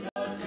Dios.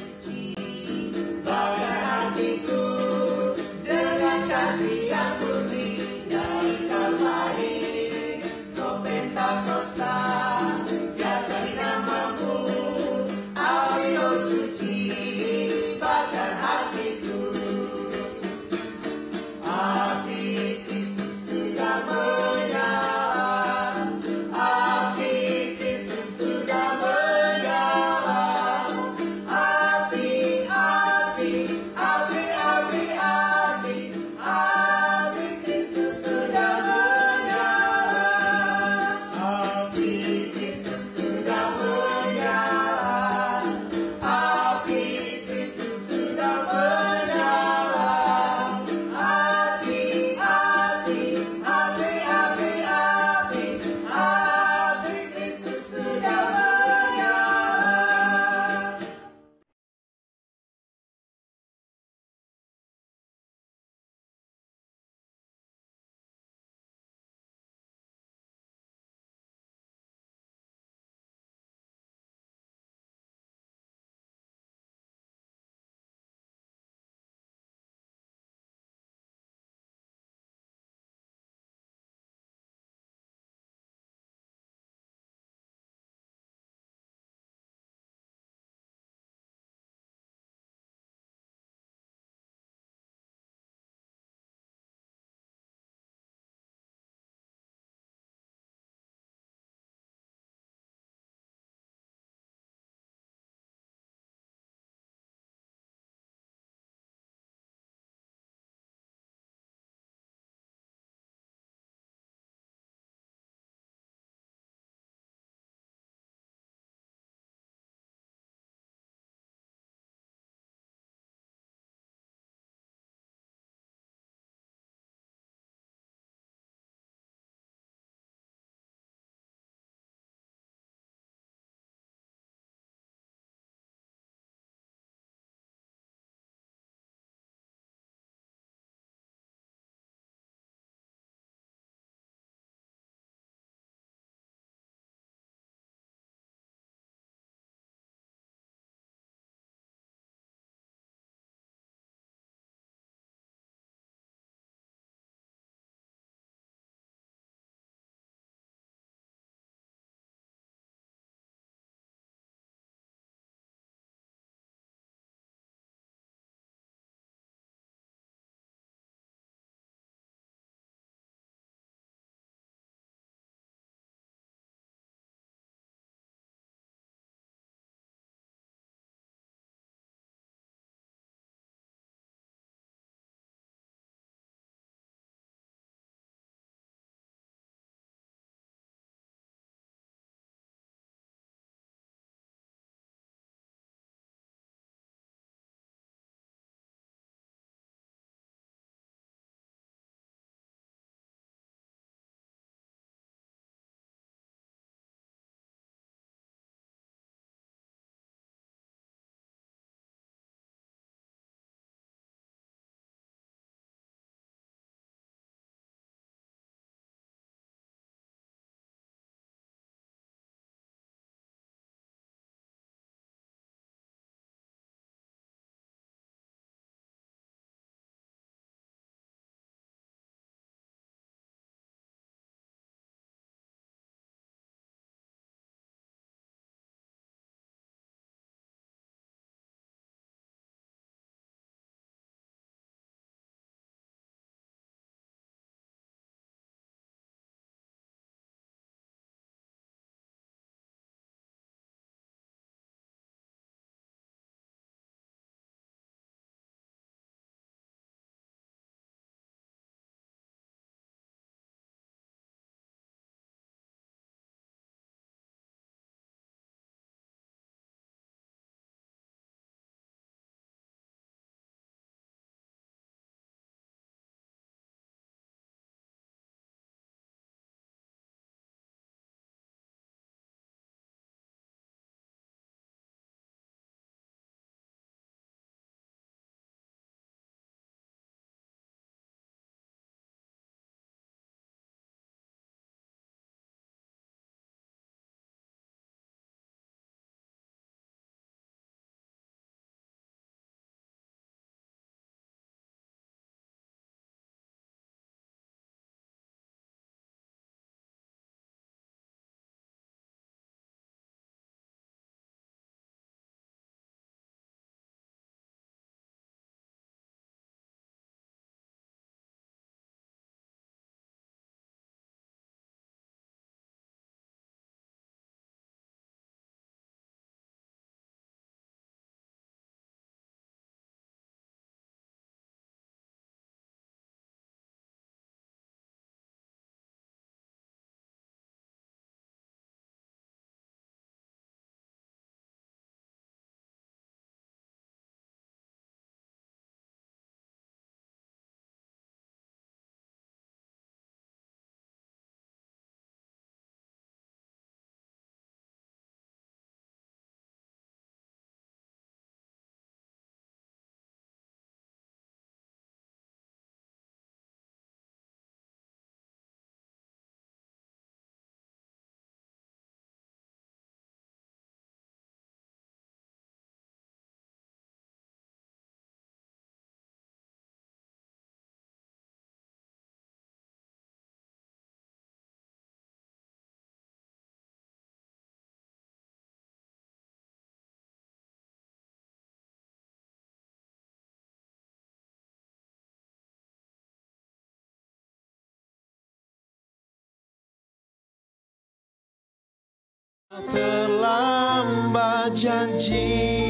Terlambat janjimu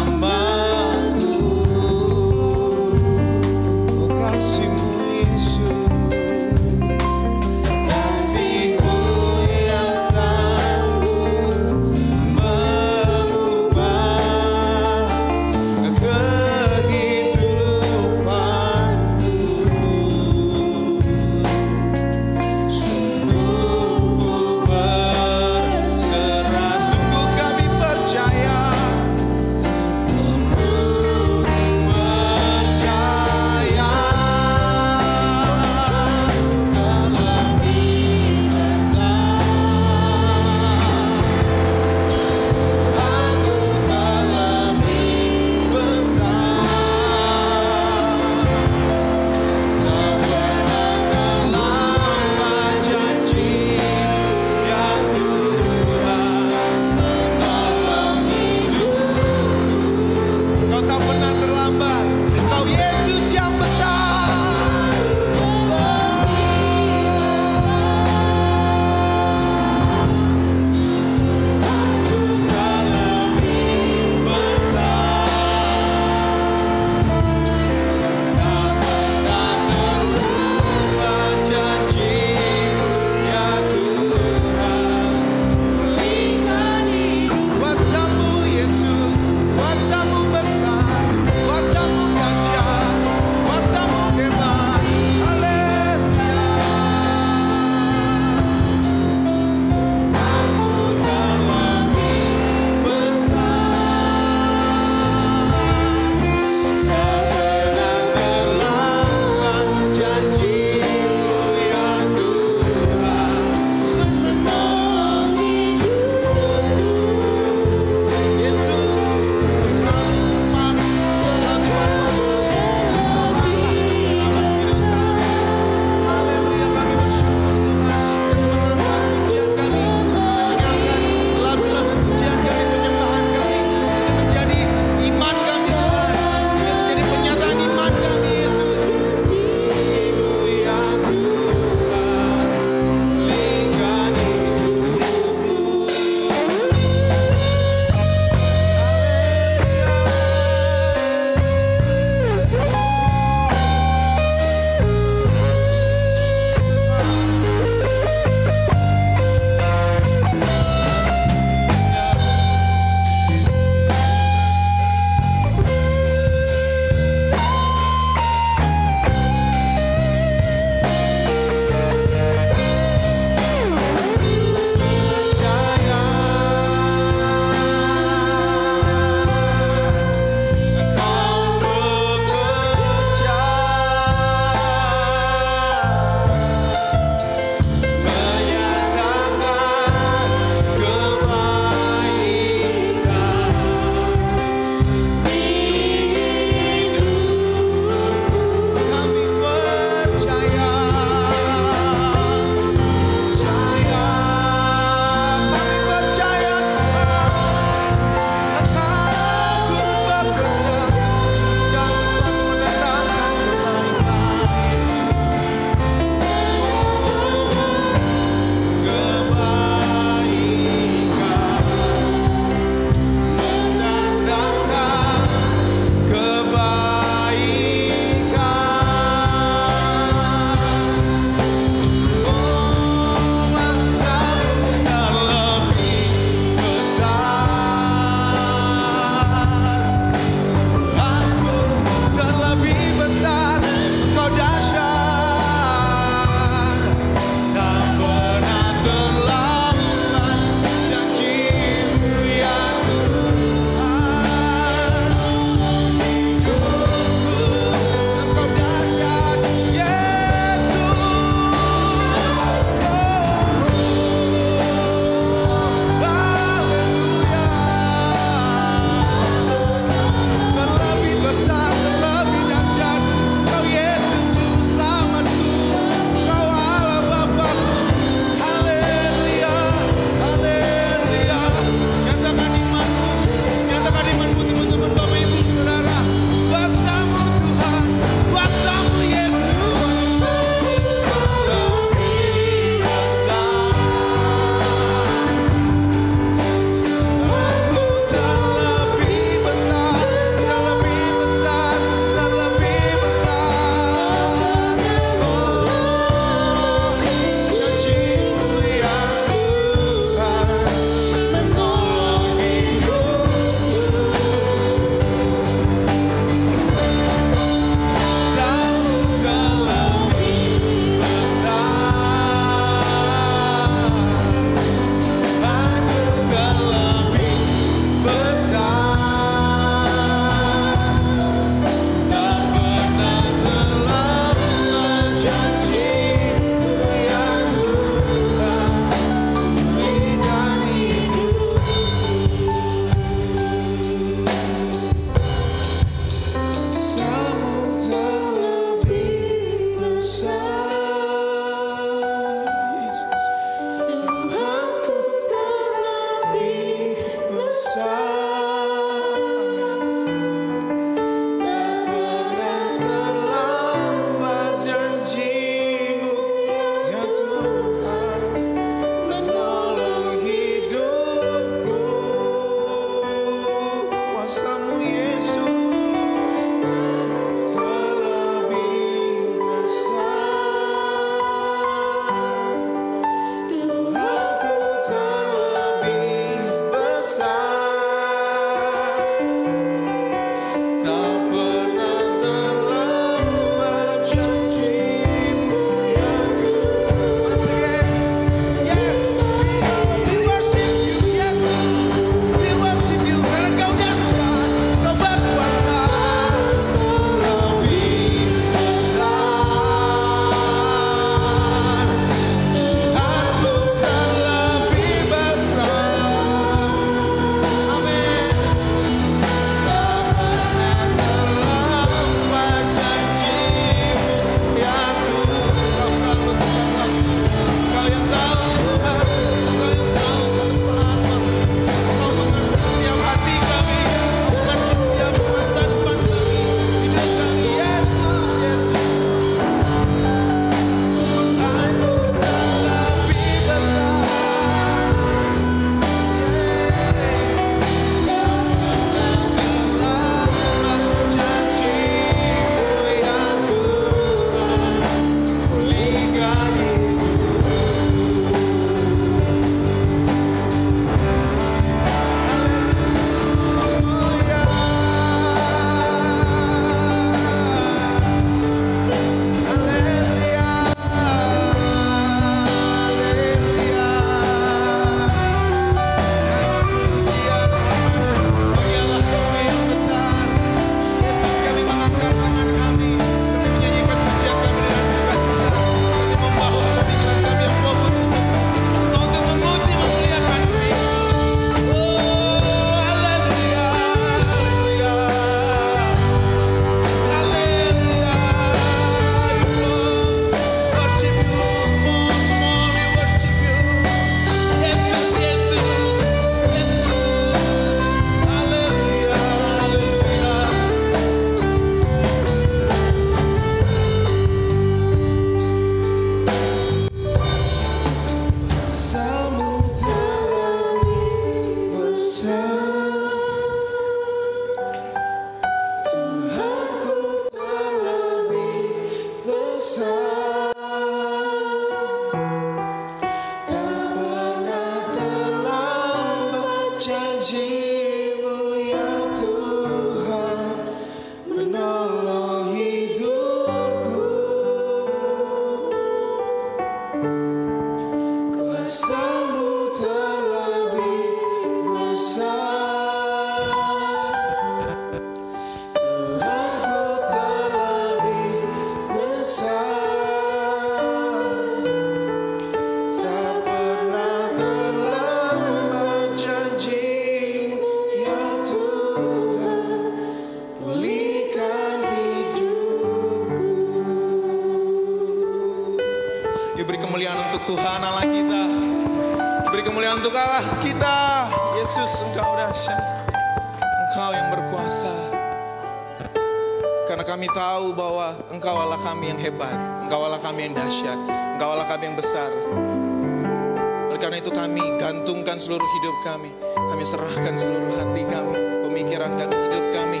gantungkan seluruh hidup kami. Kami serahkan seluruh hati kami. Pemikiran kami, hidup kami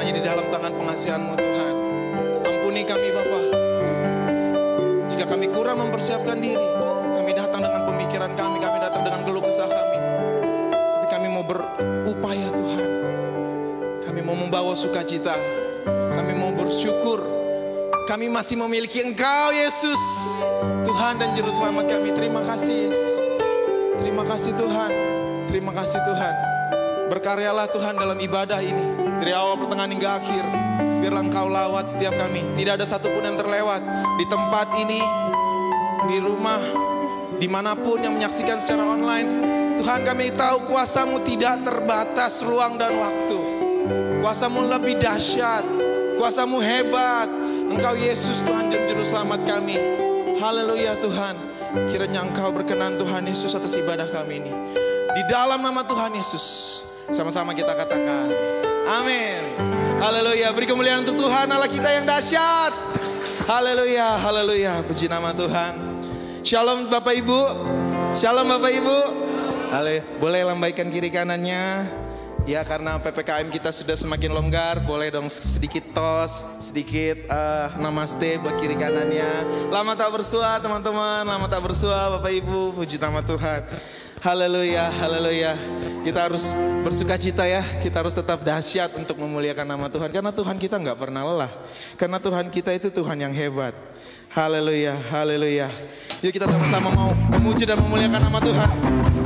Hanya di dalam tangan pengasihanmu Tuhan. Ampuni kami Bapa. Jika kami kurang mempersiapkan diri Kami datang dengan pemikiran kami Kami datang dengan keluh kesah kami. Tapi kami mau berupaya Tuhan. Kami mau membawa sukacita. Kami mau bersyukur. Kami masih memiliki Engkau Yesus Tuhan dan Juru Selamat kami. Terima kasih Yesus Terima kasih Tuhan. Terima kasih Tuhan. Berkaryalah Tuhan dalam ibadah ini. Dari awal pertengahan hingga akhir. Biarlah engkau lawat setiap kami. Tidak ada satupun yang terlewat. Di tempat ini Di rumah Di mana pun yang menyaksikan secara online. Tuhan kami tahu kuasamu tidak terbatas ruang dan waktu. Kuasamu lebih dahsyat. Kuasamu hebat. Engkau Yesus Tuhan dan Juru Selamat kami. Haleluya Tuhan Kiranya Engkau berkenan Tuhan Yesus atas ibadah kami ini. Di dalam nama Tuhan Yesus Sama-sama kita katakan Amin. Haleluya. Beri kemuliaan untuk Tuhan Allah kita yang dahsyat. Haleluya Haleluya. Puji nama Tuhan. Shalom Bapak Ibu. Shalom Bapak Ibu. Hale, boleh lambaikan kiri kanannya Ya karena PPKM kita sudah semakin longgar Boleh dong sedikit tos Sedikit eh, namaste buat kiri kanannya Lama tak bersua teman-teman Lama tak bersua Bapak Ibu Puji nama Tuhan Haleluya, haleluya. Kita harus bersuka cita ya. Kita harus tetap dahsyat untuk memuliakan nama Tuhan. Karena Tuhan kita nggak pernah lelah. Karena Tuhan kita itu Tuhan yang hebat. Haleluya, haleluya. Yuk kita sama-sama mau memuji dan memuliakan nama Tuhan.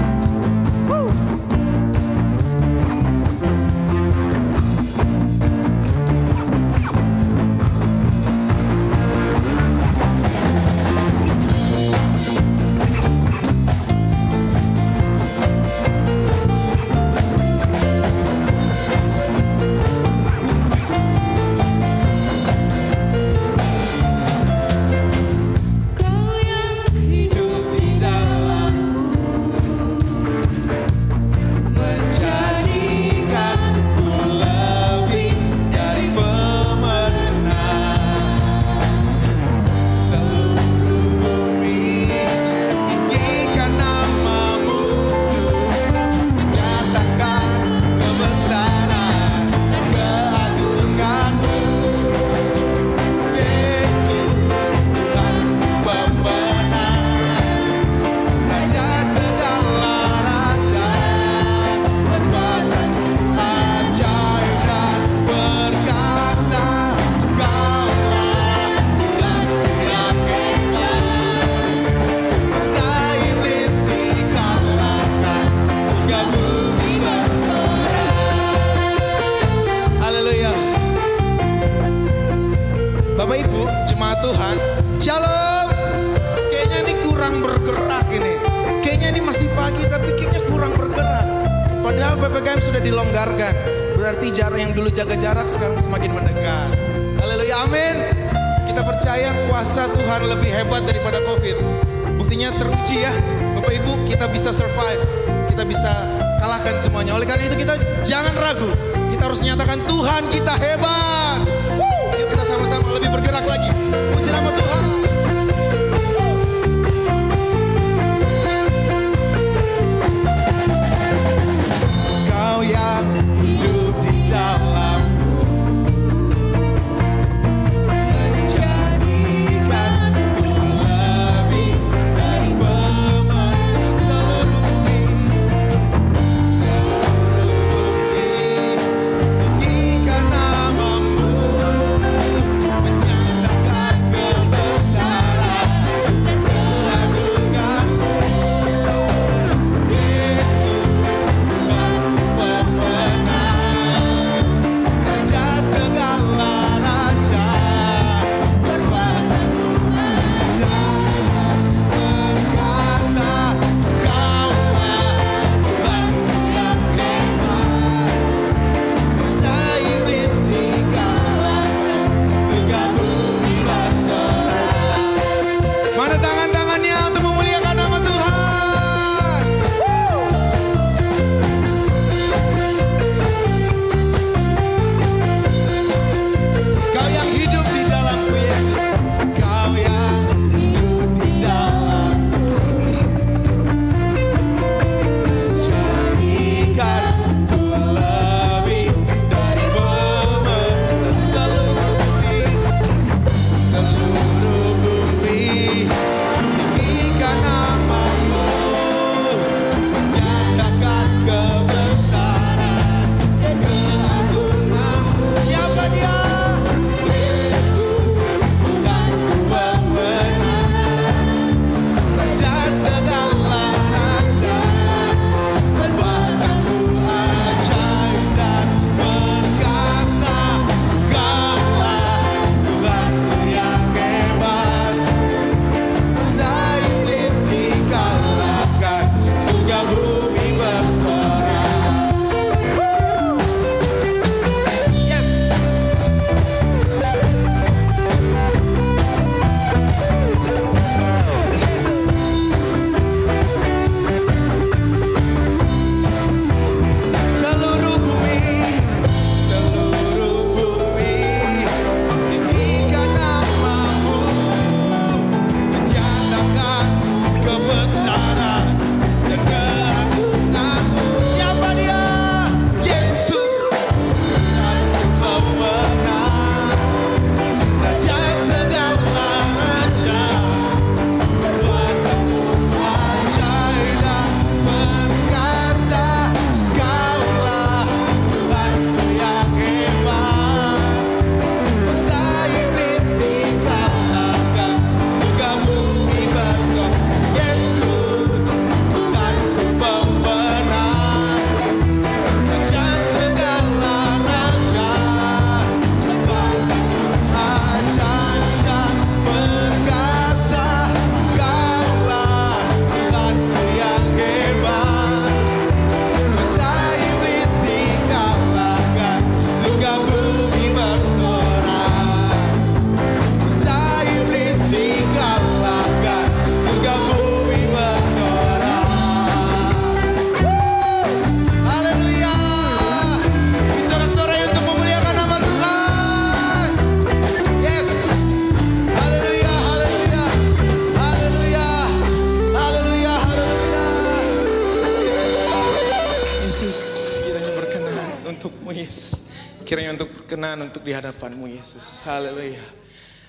untuk di hadapanmu Yesus. Haleluya.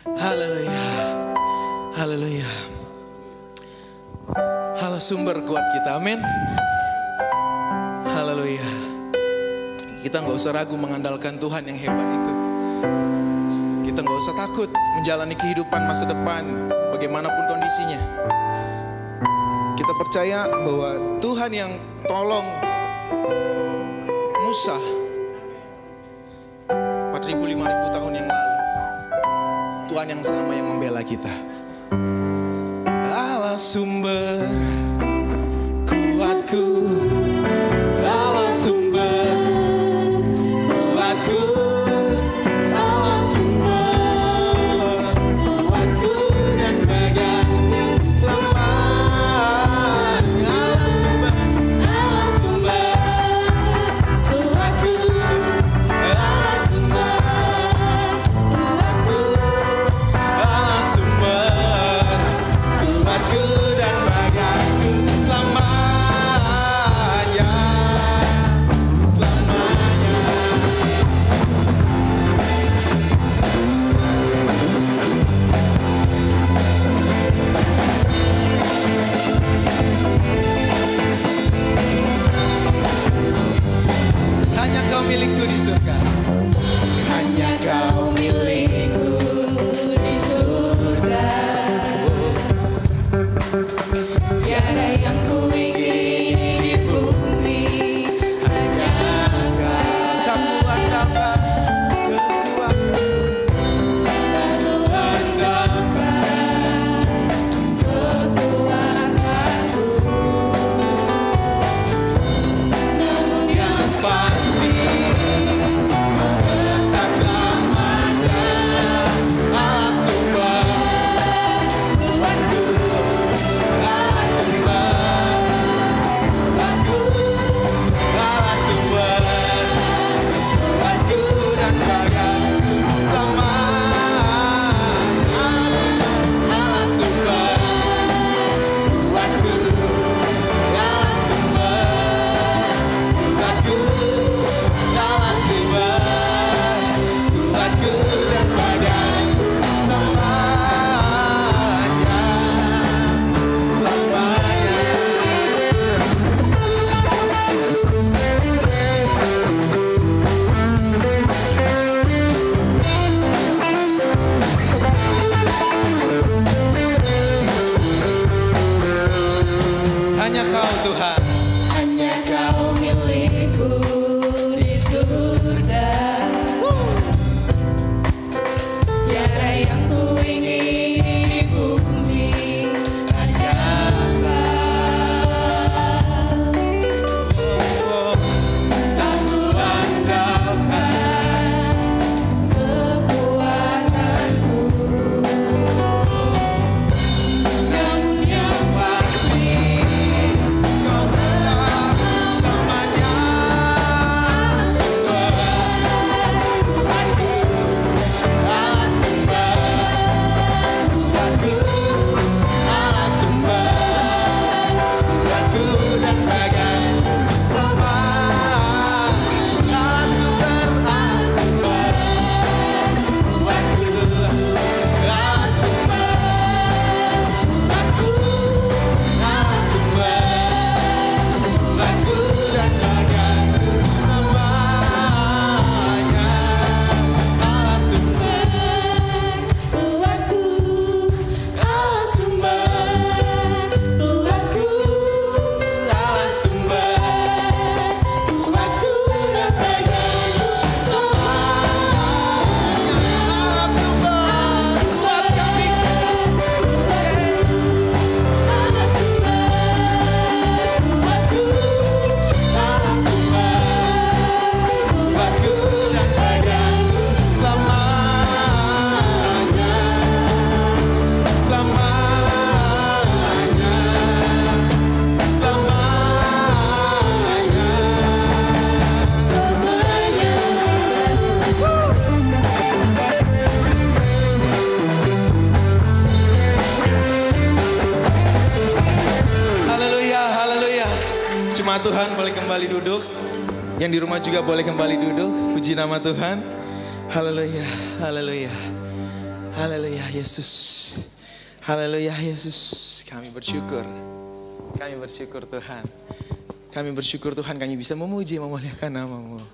Haleluya. Haleluya. Halo sumber kuat kita. Amin. Haleluya. Kita nggak usah ragu mengandalkan Tuhan yang hebat itu. Kita nggak usah takut menjalani kehidupan masa depan bagaimanapun kondisinya. Kita percaya bahwa Tuhan yang tolong Musa 4.000, 5.000 tahun yang lalu. Tuhan yang sama yang membela kita. Allah sumber juga boleh kembali duduk. Puji nama Tuhan. Haleluya, haleluya. Haleluya Yesus. Haleluya Yesus. Kami bersyukur. Kami bersyukur Tuhan. Kami bersyukur Tuhan kami bisa memuji memuliakan namamu.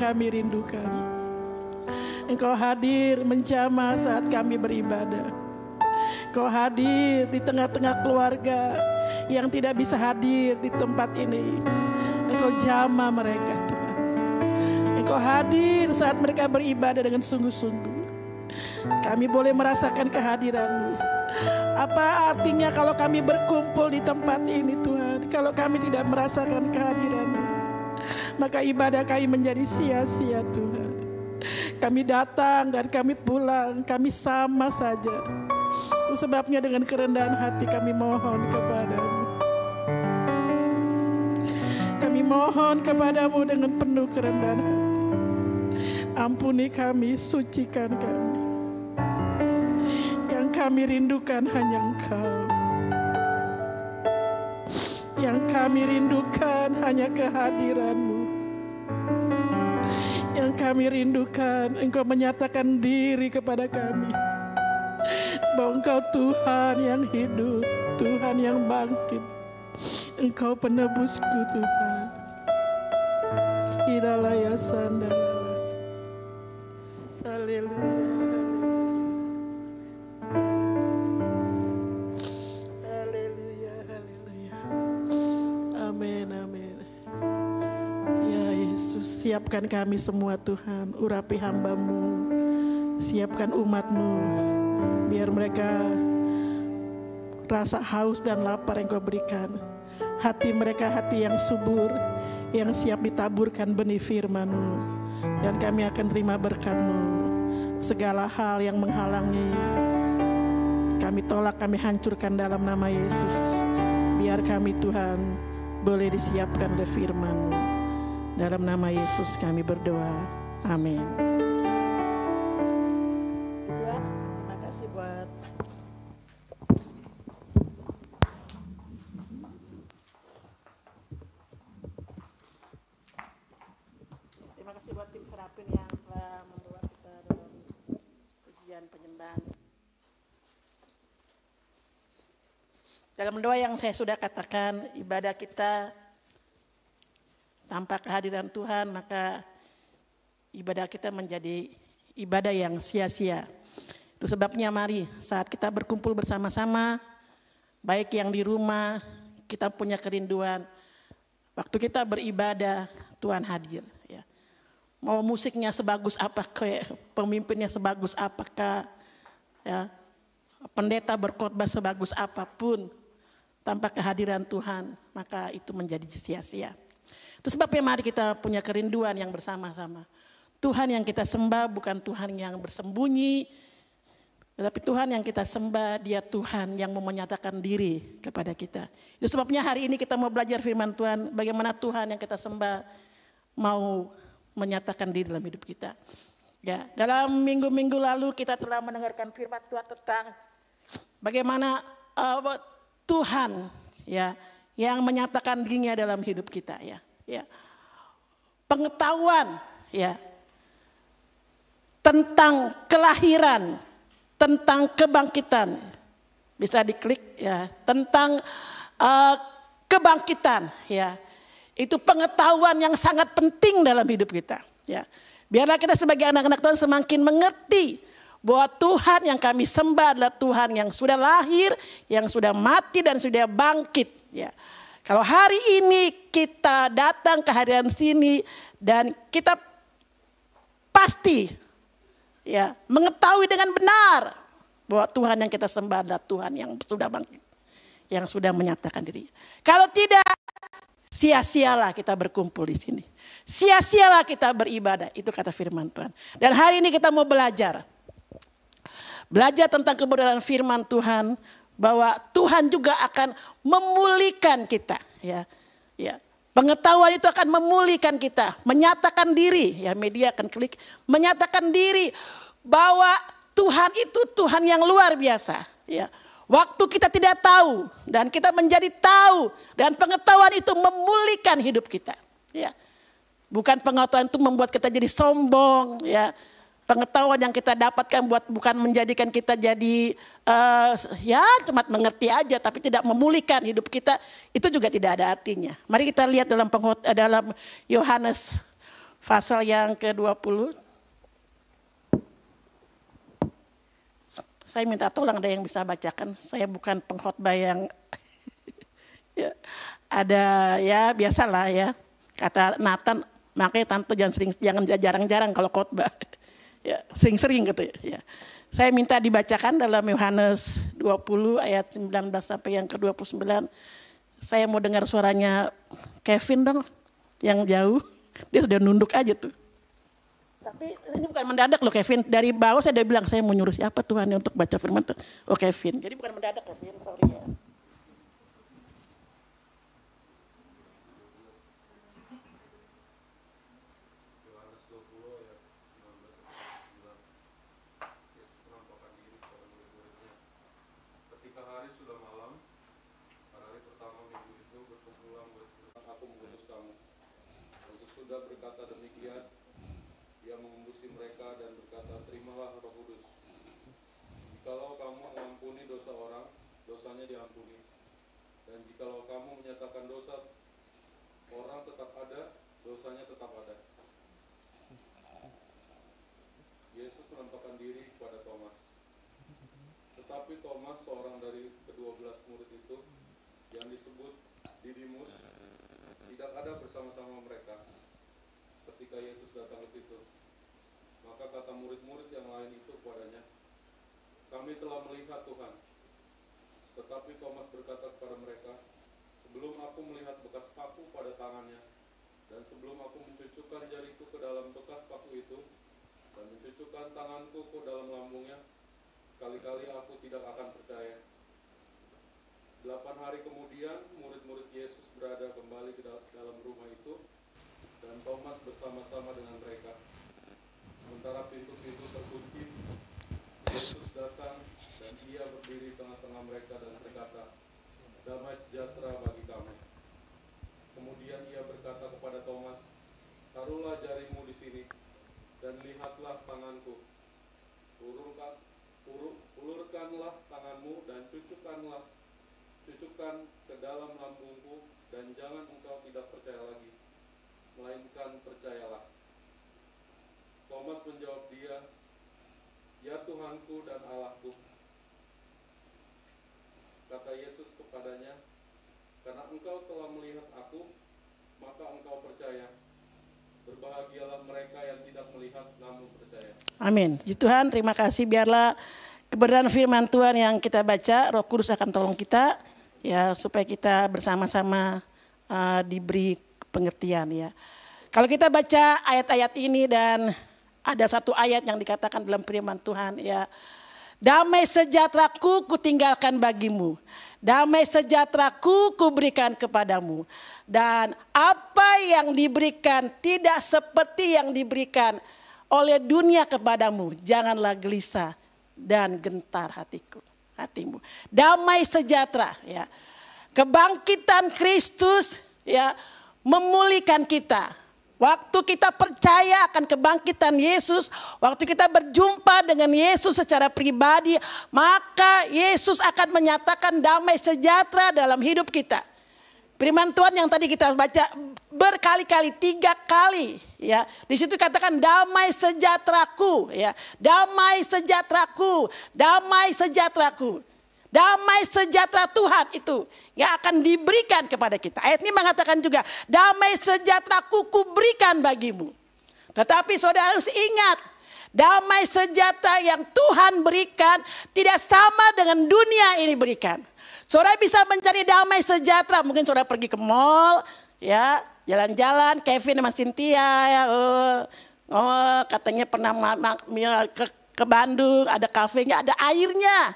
Kami rindukan. Engkau hadir menjamah saat kami beribadah. Engkau hadir di tengah-tengah keluarga yang tidak bisa hadir di tempat ini. Engkau jamah mereka Tuhan. Engkau hadir saat mereka beribadah dengan sungguh-sungguh. Kami boleh merasakan kehadiran-Mu. Apa artinya kalau kami berkumpul di tempat ini Tuhan. Kalau kami tidak merasakan kehadiran-Mu. Maka ibadah kami menjadi sia-sia Tuhan. Kami datang dan kami pulang. Kami sama saja. Sebabnya dengan kerendahan hati kami mohon kepadamu. Kami mohon kepadamu dengan penuh kerendahan hati. Ampuni kami, sucikan kami. Yang kami rindukan hanya Engkau. Yang kami rindukan hanya kehadiranmu. Kami rindukan Engkau menyatakan diri kepada kami. Bahwa Engkau Tuhan yang hidup, Tuhan yang bangkit. Engkau penebusku Tuhan. Iralaya sandalala. Siapkan kami semua Tuhan, urapi hambamu, siapkan umatmu, biar mereka rasa haus dan lapar yang kau berikan. Hati mereka hati yang subur, yang siap ditaburkan benih firman-Mu. Dan kami akan terima berkat-Mu. Segala hal yang menghalangi, kami tolak, kami hancurkan dalam nama Yesus. Biar kami Tuhan boleh disiapkan oleh firman-Mu. Dalam nama Yesus kami berdoa. Amin. Terima kasih buat Terima kasih buat tim Serapin yang telah membawa kita dalam ujian penyembahan. Dalam doa yang saya sudah katakan, ibadah kita tanpa kehadiran Tuhan, maka ibadah kita menjadi ibadah yang sia-sia. Itu sebabnya mari saat kita berkumpul bersama-sama, baik yang di rumah, kita punya kerinduan. Waktu kita beribadah, Tuhan hadir. Ya. Mau musiknya sebagus apa, pemimpinnya sebagus apakah, ya, pendeta berkhotbah sebagus apa pun, tanpa kehadiran Tuhan, maka itu menjadi sia-sia. Itu sebabnya mari kita punya kerinduan yang bersama-sama. Tuhan yang kita sembah bukan Tuhan yang bersembunyi, Tetapi Tuhan yang kita sembah, dia Tuhan yang mau menyatakan diri kepada kita. Itu sebabnya hari ini kita mau belajar firman Tuhan, bagaimana Tuhan yang kita sembah mau menyatakan diri dalam hidup kita. Ya, dalam minggu-minggu lalu kita telah mendengarkan firman Tuhan tentang bagaimana uh, Tuhan ya yang menyatakan dirinya dalam hidup kita ya. Ya. Pengetahuan ya tentang kelahiran, tentang kebangkitan. Bisa diklik ya, tentang uh, kebangkitan ya. Itu pengetahuan yang sangat penting dalam hidup kita ya. Biarlah kita sebagai anak-anak Tuhan semakin mengerti bahwa Tuhan yang kami sembah adalah Tuhan yang sudah lahir, yang sudah mati dan sudah bangkit ya. Kalau hari ini kita datang ke hadiran sini dan kita pasti ya mengetahui dengan benar bahwa Tuhan yang kita sembah adalah Tuhan yang sudah bangkit, yang sudah menyatakan diri. Kalau tidak, sia-sialah kita berkumpul di sini. Sia-sialah kita beribadah, itu kata firman Tuhan. Dan hari ini kita mau belajar. Belajar tentang kebenaran firman Tuhan bahwa Tuhan juga akan memulihkan kita, ya. Ya. Pengetahuan itu akan memulihkan kita, menyatakan diri, ya media akan klik, menyatakan diri bahwa Tuhan itu Tuhan yang luar biasa, ya. Waktu kita tidak tahu dan kita menjadi tahu dan pengetahuan itu memulihkan hidup kita, ya. Bukan pengetahuan itu membuat kita jadi sombong, ya. Pengetahuan yang kita dapatkan buat bukan menjadikan kita jadi uh, ya cuma mengerti aja tapi tidak memulihkan hidup kita itu juga tidak ada artinya. Mari kita lihat dalam penghot, eh, dalam Yohanes pasal yang ke-20. Saya minta tolong ada yang bisa bacakan. Saya bukan pengkhotbah yang ya, ada ya biasalah ya. Kata Nathan, makanya tante jangan sering jangan jarang-jarang kalau khotbah ya sering-sering gitu ya. Saya minta dibacakan dalam Yohanes 20 ayat 19 sampai yang ke-29. Saya mau dengar suaranya Kevin dong yang jauh. Dia sudah nunduk aja tuh. Tapi ini bukan mendadak loh Kevin. Dari bawah saya udah bilang saya mau nyuruh siapa Tuhan untuk baca firman Tuhan. Oh Kevin. Jadi bukan mendadak Kevin, sorry ya. Ketika hari sudah malam, pada hari pertama minggu itu berkumpulan murid-murid, aku mengutus kamu. Dan sesudah berkata demikian, ia mengembusi mereka dan berkata, terimalah roh kudus. Jikalau kamu mengampuni dosa orang, dosanya diampuni. Dan jikalau kamu menyatakan dosa orang tetap ada, dosanya tetap ada. Yesus menampakkan diri kepada Thomas. Tetapi Thomas, seorang dari kedua belas murid itu, yang disebut Didimus, tidak ada bersama-sama mereka ketika Yesus datang ke situ. Maka kata murid-murid yang lain itu kepadanya, kami telah melihat Tuhan. Tetapi Thomas berkata kepada mereka, sebelum aku melihat bekas paku pada tangannya, dan sebelum aku mencucukkan jariku ke dalam bekas paku itu, dan mencucukkan tanganku ke dalam lambungnya, sekali-kali aku tidak akan percaya. Delapan hari kemudian, murid-murid Yesus berada kembali ke dal- dalam rumah itu, dan Thomas bersama-sama dengan mereka. Sementara pintu-pintu terkunci, Yesus datang berdiri tengah-tengah mereka dan berkata, Damai sejahtera bagi kamu. Kemudian ia berkata kepada Thomas, Taruhlah jarimu di sini, dan lihatlah tanganku. Ulurkan, ulu- ulurkanlah tanganmu dan cucukkanlah, cucukkan ke dalam lambungku, dan jangan engkau tidak percaya lagi, melainkan percayalah. Thomas menjawab dia, Ya Tuhanku dan Allahku. Kata Yesus kepadanya, Karena engkau telah melihat aku, maka engkau percaya. Berbahagialah mereka yang tidak melihat namun percaya. Amin. Puji Tuhan, terima kasih. Biarlah kebenaran firman Tuhan yang kita baca, Roh Kudus akan tolong kita ya supaya kita bersama-sama uh, diberi pengertian ya. Kalau kita baca ayat-ayat ini dan ada satu ayat yang dikatakan dalam firman Tuhan ya Damai sejahteraku kutinggalkan bagimu. Damai sejahteraku kuberikan kepadamu. Dan apa yang diberikan tidak seperti yang diberikan oleh dunia kepadamu. Janganlah gelisah dan gentar hatiku, hatimu. Damai sejahtera ya. Kebangkitan Kristus ya memulihkan kita. Waktu kita percaya akan kebangkitan Yesus, waktu kita berjumpa dengan Yesus secara pribadi, maka Yesus akan menyatakan damai sejahtera dalam hidup kita. Firman Tuhan yang tadi kita baca berkali-kali tiga kali ya. Di situ katakan damai sejahteraku ya. Damai sejahteraku damai sejahteraku Damai sejahtera Tuhan itu yang akan diberikan kepada kita. Ayat ini mengatakan juga, damai sejahtera ku berikan bagimu. Tetapi saudara harus ingat, damai sejahtera yang Tuhan berikan tidak sama dengan dunia ini berikan. Saudara bisa mencari damai sejahtera, mungkin saudara pergi ke mall, ya jalan-jalan, Kevin sama Cynthia, ya, oh, oh katanya pernah ke, ke Bandung, ada kafenya, ada airnya.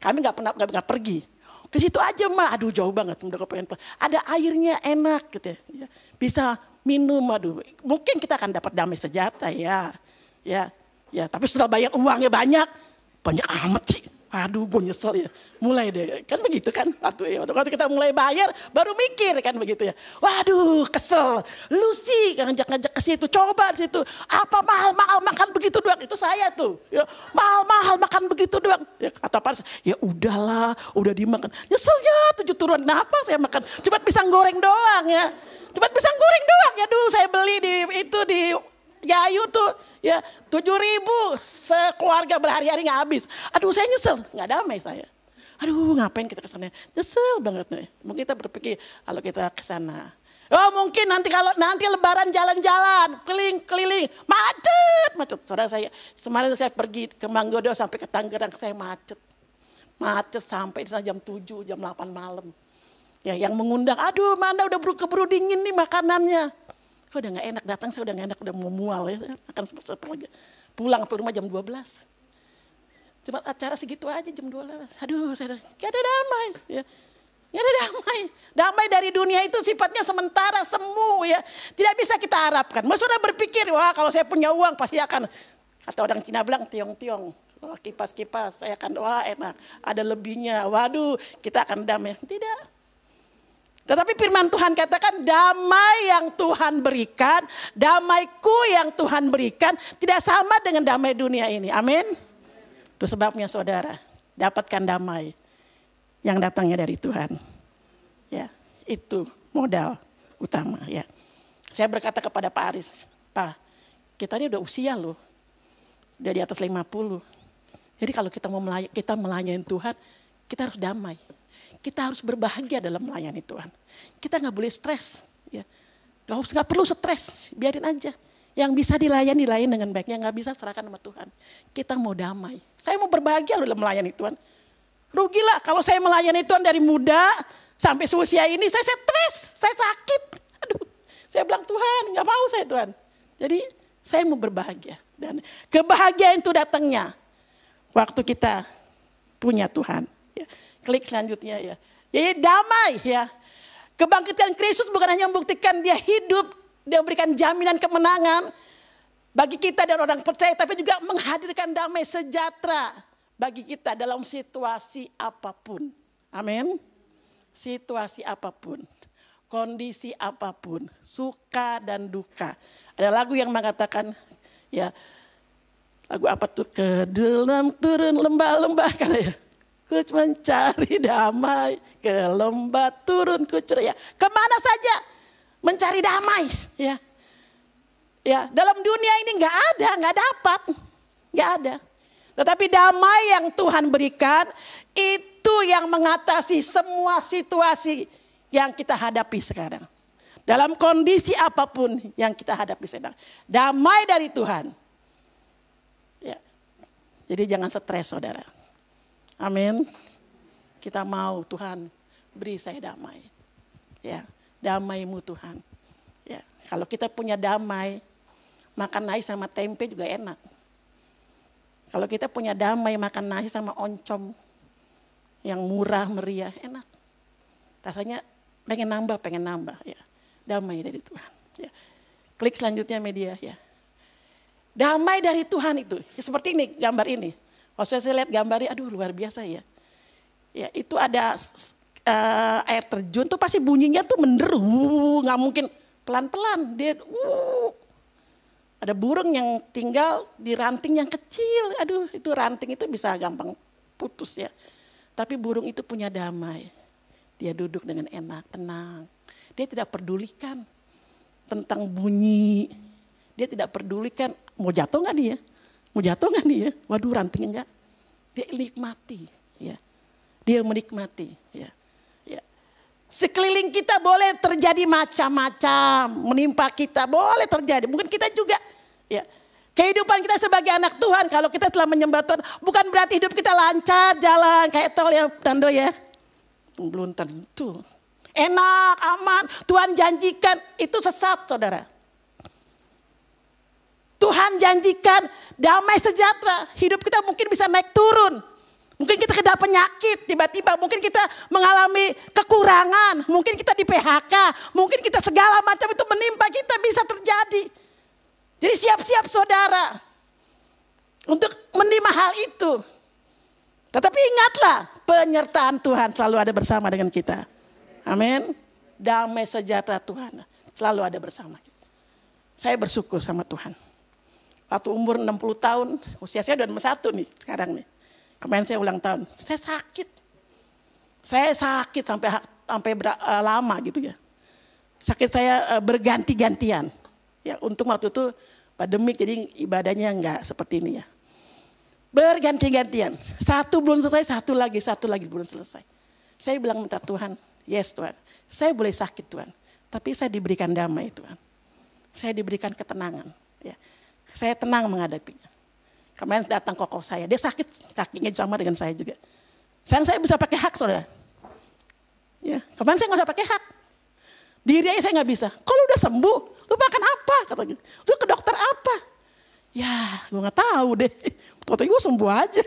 Kami nggak pernah nggak pergi. Ke situ aja mah, aduh jauh banget, udah kepengen. Ada airnya enak gitu ya. Bisa minum, aduh. Mungkin kita akan dapat damai sejahtera ya. Ya, ya. Tapi setelah bayar uangnya banyak, banyak amat sih. Aduh gue nyesel ya. Mulai deh. Kan begitu kan. Waktu, ya, waktu kita mulai bayar baru mikir kan begitu ya. Waduh kesel. Lu sih ngajak-ngajak ke situ. Coba di situ. Apa mahal-mahal makan begitu doang. Itu saya tuh. Ya, mahal-mahal makan begitu doang. Ya, kata Paris. Ya udahlah. Udah dimakan. Nyeselnya tujuh turun. Kenapa saya makan. Cuma pisang goreng doang ya. Cuma pisang goreng doang ya. Duh saya beli di itu di Yayu tuh ya tujuh ribu sekeluarga berhari-hari nggak habis. Aduh saya nyesel, nggak damai saya. Aduh ngapain kita ke sana? Nyesel banget nih. Mungkin kita berpikir kalau kita ke sana. Oh mungkin nanti kalau nanti lebaran jalan-jalan, keliling-keliling, macet, macet. Saudara saya, semarin saya pergi ke Manggodo sampai ke Tangerang, saya macet. Macet sampai di sana jam 7, jam 8 malam. Ya, yang mengundang, aduh mana udah keburu dingin nih makanannya. Oh, udah nggak enak datang, saya udah nggak enak, udah mau mual ya. Akan seperti pulang ke rumah jam 12. Cuma acara segitu aja jam 12. Aduh, saya gak ada damai. Ya. Gak ada damai. Damai dari dunia itu sifatnya sementara, semu ya. Tidak bisa kita harapkan. Mas sudah berpikir, wah kalau saya punya uang pasti akan, kata orang Cina bilang tiong-tiong. Kipas-kipas, saya akan, wah enak. Ada lebihnya, waduh kita akan damai. Tidak. Tetapi firman Tuhan katakan damai yang Tuhan berikan, damaiku yang Tuhan berikan tidak sama dengan damai dunia ini. Amin. Itu sebabnya saudara, dapatkan damai yang datangnya dari Tuhan. Ya, itu modal utama ya. Saya berkata kepada Pak Aris, Pak, kita ini udah usia loh. Udah di atas 50. Jadi kalau kita mau melayani, kita melayani Tuhan, kita harus damai. Kita harus berbahagia dalam melayani Tuhan. Kita nggak boleh stres. Ya. Gak, nggak perlu stres, biarin aja. Yang bisa dilayani, dilayani dengan baik. Yang nggak bisa, serahkan sama Tuhan. Kita mau damai. Saya mau berbahagia dalam melayani Tuhan. Rugilah kalau saya melayani Tuhan dari muda sampai seusia ini, saya stres, saya sakit. Aduh, saya bilang Tuhan, nggak mau saya Tuhan. Jadi saya mau berbahagia. Dan kebahagiaan itu datangnya waktu kita punya Tuhan. Ya. Klik selanjutnya ya. Jadi damai ya. Kebangkitan Kristus bukan hanya membuktikan dia hidup, dia memberikan jaminan kemenangan bagi kita dan orang percaya, tapi juga menghadirkan damai sejahtera bagi kita dalam situasi apa pun. Amin. Situasi apa pun, kondisi apa pun, suka dan duka. Ada lagu yang mengatakan ya lagu apa tuh ke dalam turun lembah-lembah kan ya. Ku mencari damai ke lembah turun ku curi ya. Ke mana saja mencari damai ya. Ya dalam dunia ini nggak ada, nggak dapat, nggak ada. Tetapi damai yang Tuhan berikan itu yang mengatasi semua situasi yang kita hadapi sekarang. Dalam kondisi apa pun yang kita hadapi sekarang. Damai dari Tuhan. Ya. Jadi jangan stres saudara. Amin. Kita mau Tuhan beri saya damai. Ya, damaimu Tuhan. Ya, kalau kita punya damai, makan nasi sama tempe juga enak. Kalau kita punya damai makan nasi sama oncom yang murah meriah enak. Rasanya pengen nambah, pengen nambah ya. Damai dari Tuhan. Ya. Klik selanjutnya media ya. Damai dari Tuhan itu. Seperti ini gambar ini. Waktu saya lihat gambarnya, aduh luar biasa ya. Ya itu ada eh, air terjun tuh pasti bunyinya tuh menderu, nggak mungkin pelan-pelan. Dia, wuh. ada burung yang tinggal di ranting yang kecil. Aduh itu ranting itu bisa gampang putus ya. Tapi burung itu punya damai. Dia duduk dengan enak, tenang. Dia tidak pedulikan tentang bunyi. Dia tidak pedulikan mau jatuh nggak dia? Mau jatuh nggak dia? Waduh ranting enggak. Dia nikmati, ya. Dia menikmati, ya. Ya. Sekeliling kita boleh terjadi macam-macam, menimpa kita boleh terjadi. Mungkin kita juga, ya. Kehidupan kita sebagai anak Tuhan, kalau kita telah menyembah Tuhan, bukan berarti hidup kita lancar jalan kayak tol ya, Dando ya. Belum tentu. Enak, aman, Tuhan janjikan itu sesat saudara. Tuhan janjikan damai sejahtera. Hidup kita mungkin bisa naik turun. Mungkin kita kena penyakit tiba-tiba. Mungkin kita mengalami kekurangan. Mungkin kita di PHK. Mungkin kita segala macam itu menimpa kita bisa terjadi. Jadi siap-siap saudara. Untuk menerima hal itu. Tetapi ingatlah penyertaan Tuhan selalu ada bersama dengan kita. Amin. Damai sejahtera Tuhan selalu ada bersama kita. Saya bersyukur sama Tuhan. Waktu umur 60 tahun, usia saya udah 61 nih sekarang nih. Kemarin saya ulang tahun, saya sakit. Saya sakit sampai sampai eh, lama gitu ya. Sakit saya eh, berganti-gantian. Ya, untung waktu itu pandemik jadi ibadahnya enggak seperti ini ya. Berganti-gantian. Satu belum selesai, satu lagi, satu lagi belum selesai. Saya bilang minta Tuhan, yes Tuhan. Saya boleh sakit Tuhan, tapi saya diberikan damai Tuhan. Saya diberikan ketenangan. Ya. Saya tenang menghadapinya. Kemarin datang kokoh saya, dia sakit kakinya sama dengan saya juga. Sekarang saya bisa pakai hak saudara. Ya, kemarin saya nggak bisa pakai hak. Diri aja saya nggak bisa. Kalau udah sembuh, lu makan apa? Katanya. Lu ke dokter apa? Ya, gue nggak tahu deh. Katanya gue sembuh aja.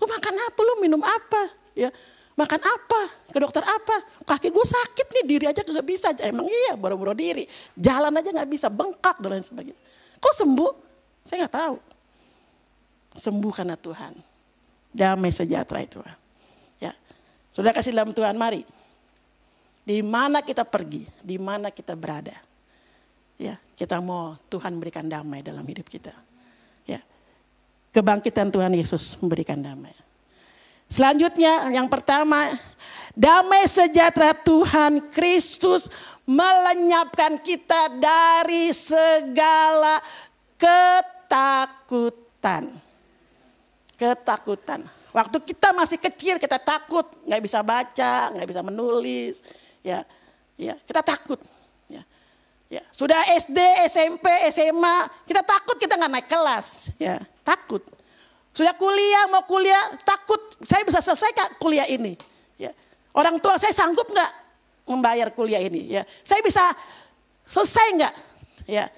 Lu makan apa? Lu minum apa? Ya, makan apa? Ke dokter apa? Kaki gue sakit nih, diri aja nggak bisa. Emang iya, boro-boro diri. Jalan aja nggak bisa, bengkak dan lain sebagainya. Kok sembuh? Saya nggak tahu. Sembuh karena Tuhan. Damai sejahtera itu. Ya, sudah kasih dalam Tuhan, mari. Di mana kita pergi, di mana kita berada. Ya, kita mau Tuhan berikan damai dalam hidup kita. Ya. Kebangkitan Tuhan Yesus memberikan damai. Selanjutnya yang pertama, damai sejahtera Tuhan Kristus melenyapkan kita dari segala ketakutan. Ketakutan. Waktu kita masih kecil kita takut, nggak bisa baca, nggak bisa menulis, ya, ya kita takut. Ya, ya. Sudah SD, SMP, SMA, kita takut kita nggak naik kelas, ya takut. Sudah kuliah mau kuliah takut, saya bisa selesai kuliah ini. Ya. Orang tua saya sanggup nggak membayar kuliah ini? Ya, saya bisa selesai nggak? Ya,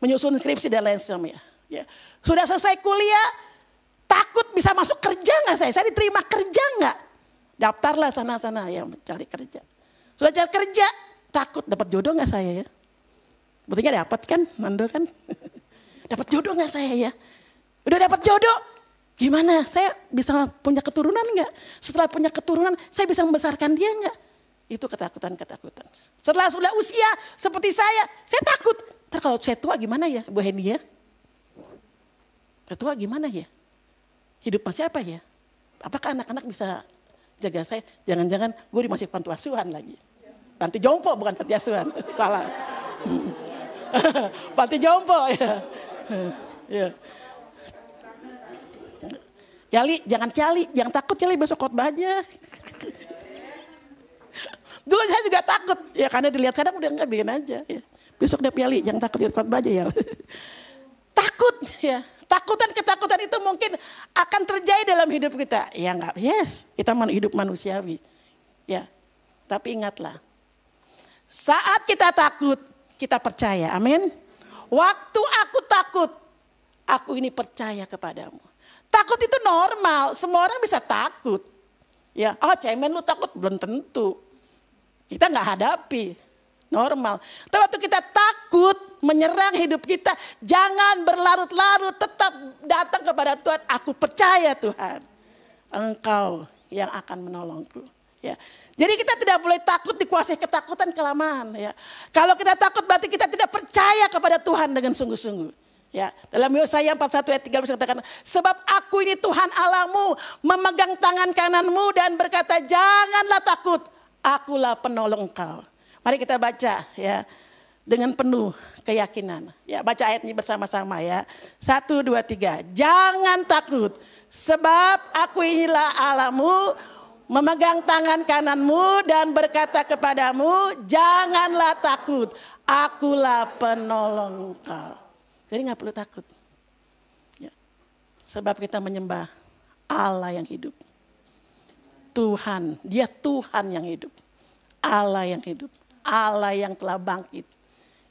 menyusun skripsi dan lain sebagainya. Ya. Sudah selesai kuliah, takut bisa masuk kerja nggak saya? Saya diterima kerja nggak? Daftarlah sana-sana ya cari kerja. Sudah cari kerja, takut dapat jodoh nggak saya ya? Buktinya dapat kan, Nando kan? dapat jodoh nggak saya ya? Udah dapat jodoh, gimana? Saya bisa punya keturunan nggak? Setelah punya keturunan, saya bisa membesarkan dia nggak? Itu ketakutan-ketakutan. Setelah sudah usia seperti saya, saya takut. Ntar kalau saya tua gimana ya, Bu Hendy ya? Tua gimana ya? Hidup masih apa ya? Apakah anak-anak bisa jaga saya? Jangan-jangan gue masih panti asuhan lagi. Panti jompo bukan panti asuhan. Salah. panti jompo ya. ya. Jali, jangan Cali, jangan takut Cali besok khotbah aja. Dulu saya juga takut, ya karena dilihat kadang udah enggak bikin aja. Ya. Besok dia piali, jangan takut lihat khotbah aja ya. takut ya, takutan ketakutan itu mungkin akan terjadi dalam hidup kita. Ya enggak, yes, kita hidup manusiawi. Ya, tapi ingatlah, saat kita takut, kita percaya, amin. Waktu aku takut, aku ini percaya kepadamu. takut itu normal, semua orang bisa takut. Ya, oh cemen lu takut belum tentu. Kita nggak hadapi, normal. Tapi waktu kita takut menyerang hidup kita, jangan berlarut-larut, tetap datang kepada Tuhan. Aku percaya Tuhan, Engkau yang akan menolongku. Ya. Jadi kita tidak boleh takut dikuasai ketakutan kelamaan. Ya. Kalau kita takut berarti kita tidak percaya kepada Tuhan dengan sungguh-sungguh. Ya, dalam Yesaya 41 ayat 13 katakan, sebab aku ini Tuhan Allahmu, memegang tangan kananmu dan berkata, janganlah takut, akulah penolong engkau. Mari kita baca ya dengan penuh keyakinan. Ya, baca ayat ini bersama-sama ya. Satu, dua, tiga. Jangan takut, sebab aku inilah Allahmu, memegang tangan kananmu dan berkata kepadamu, janganlah takut, akulah penolong engkau. Jadi nggak perlu takut. Ya. Sebab kita menyembah Allah yang hidup. Tuhan, dia Tuhan yang hidup. Allah yang hidup. Allah yang telah bangkit.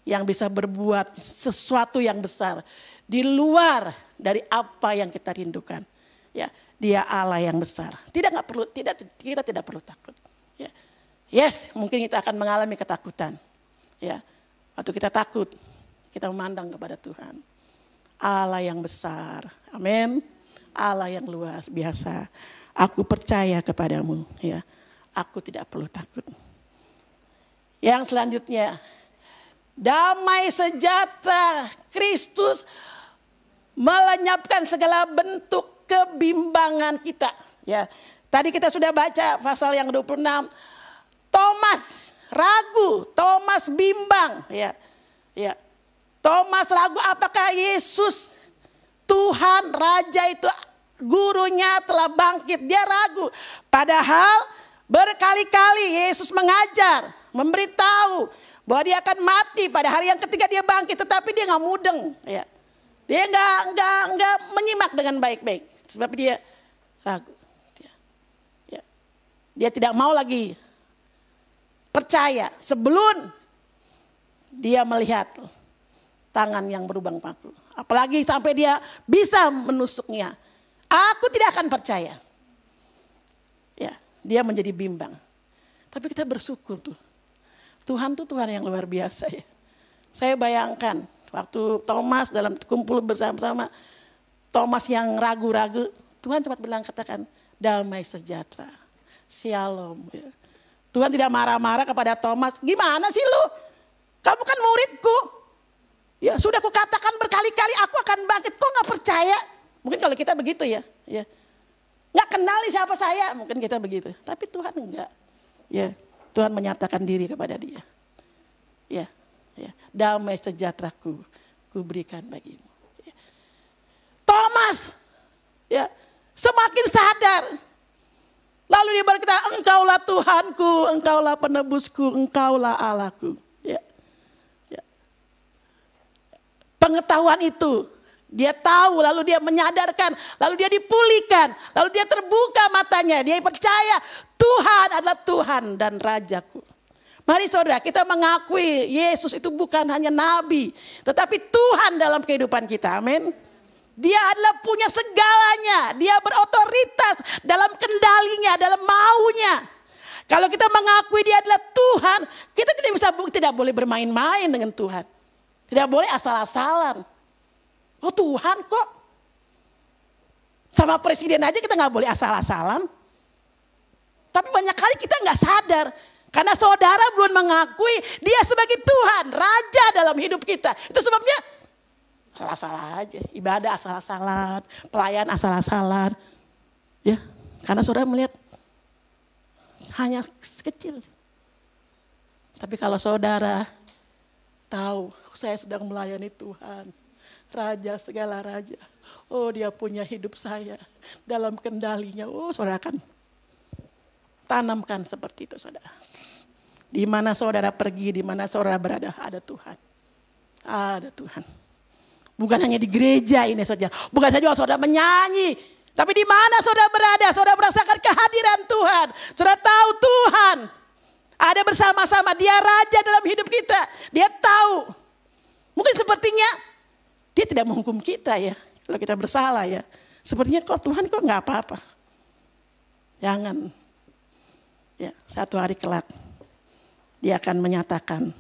Yang bisa berbuat sesuatu yang besar. Di luar dari apa yang kita rindukan. Ya, dia Allah yang besar. Tidak nggak perlu, tidak kita tidak perlu takut. Ya. Yes, mungkin kita akan mengalami ketakutan. Ya, waktu kita takut, kita memandang kepada Tuhan. Allah yang besar. Amin. Allah yang luar biasa. Aku percaya kepadamu, ya. Aku tidak perlu takut. Yang selanjutnya, damai sejahtera Kristus melenyapkan segala bentuk kebimbangan kita. Ya, tadi kita sudah baca pasal yang 26. Thomas ragu, Thomas bimbang, ya. Ya, Thomas ragu apakah Yesus Tuhan Raja itu gurunya telah bangkit. Dia ragu. Padahal berkali-kali Yesus mengajar, memberitahu bahwa dia akan mati pada hari yang ketiga dia bangkit. Tetapi dia nggak mudeng. Ya. Dia nggak nggak nggak menyimak dengan baik-baik. Sebab dia ragu. Ya. Ya. Dia tidak mau lagi percaya sebelum dia melihat tangan yang berubang paku. Apalagi sampai dia bisa menusuknya. Aku tidak akan percaya. Ya, dia menjadi bimbang. Tapi kita bersyukur tuh. Tuhan tuh Tuhan yang luar biasa ya. Saya bayangkan waktu Thomas dalam kumpul bersama-sama. Thomas yang ragu-ragu. Tuhan cepat bilang katakan damai sejahtera. Shalom. Ya. Tuhan tidak marah-marah kepada Thomas. Gimana sih lu? Kamu kan muridku. Ya sudah kukatakan berkali-kali aku akan bangkit. Kok nggak percaya? Mungkin kalau kita begitu ya. ya. Nggak kenali siapa saya. Mungkin kita begitu. Tapi Tuhan enggak. Ya, Tuhan menyatakan diri kepada dia. Ya, ya. Damai sejahteraku ku berikan bagimu. Ya. Thomas ya semakin sadar. Lalu dia berkata, engkaulah Tuhanku, engkaulah penebusku, engkaulah Allahku. pengetahuan itu. Dia tahu, lalu dia menyadarkan, lalu dia dipulihkan, lalu dia terbuka matanya. Dia percaya Tuhan adalah Tuhan dan Rajaku. Mari saudara, kita mengakui Yesus itu bukan hanya nabi, tetapi Tuhan dalam kehidupan kita. Amin. Dia adalah punya segalanya. Dia berotoritas dalam kendalinya, dalam maunya. Kalau kita mengakui dia adalah Tuhan, kita tidak bisa tidak boleh bermain-main dengan Tuhan. Tidak boleh asal-asalan. Oh Tuhan kok. Sama presiden aja kita nggak boleh asal-asalan. Tapi banyak kali kita nggak sadar. Karena saudara belum mengakui dia sebagai Tuhan, Raja dalam hidup kita. Itu sebabnya asal-asalan aja. Ibadah asal-asalan, pelayan asal-asalan. Ya, karena saudara melihat hanya kecil. Tapi kalau saudara tahu saya sedang melayani Tuhan. Raja segala raja. Oh dia punya hidup saya dalam kendalinya. Oh saudara kan tanamkan seperti itu saudara. Di mana saudara pergi, di mana saudara berada, ada Tuhan. Ada Tuhan. Bukan hanya di gereja ini saja. Bukan saja saudara menyanyi. Tapi di mana saudara berada, saudara merasakan kehadiran Tuhan. Saudara tahu Tuhan ada bersama-sama. Dia raja dalam hidup kita. Dia tahu Mungkin sepertinya dia tidak menghukum kita ya. Kalau kita bersalah ya. Sepertinya kok Tuhan kok nggak apa-apa. Jangan. Ya, satu hari kelak dia akan menyatakan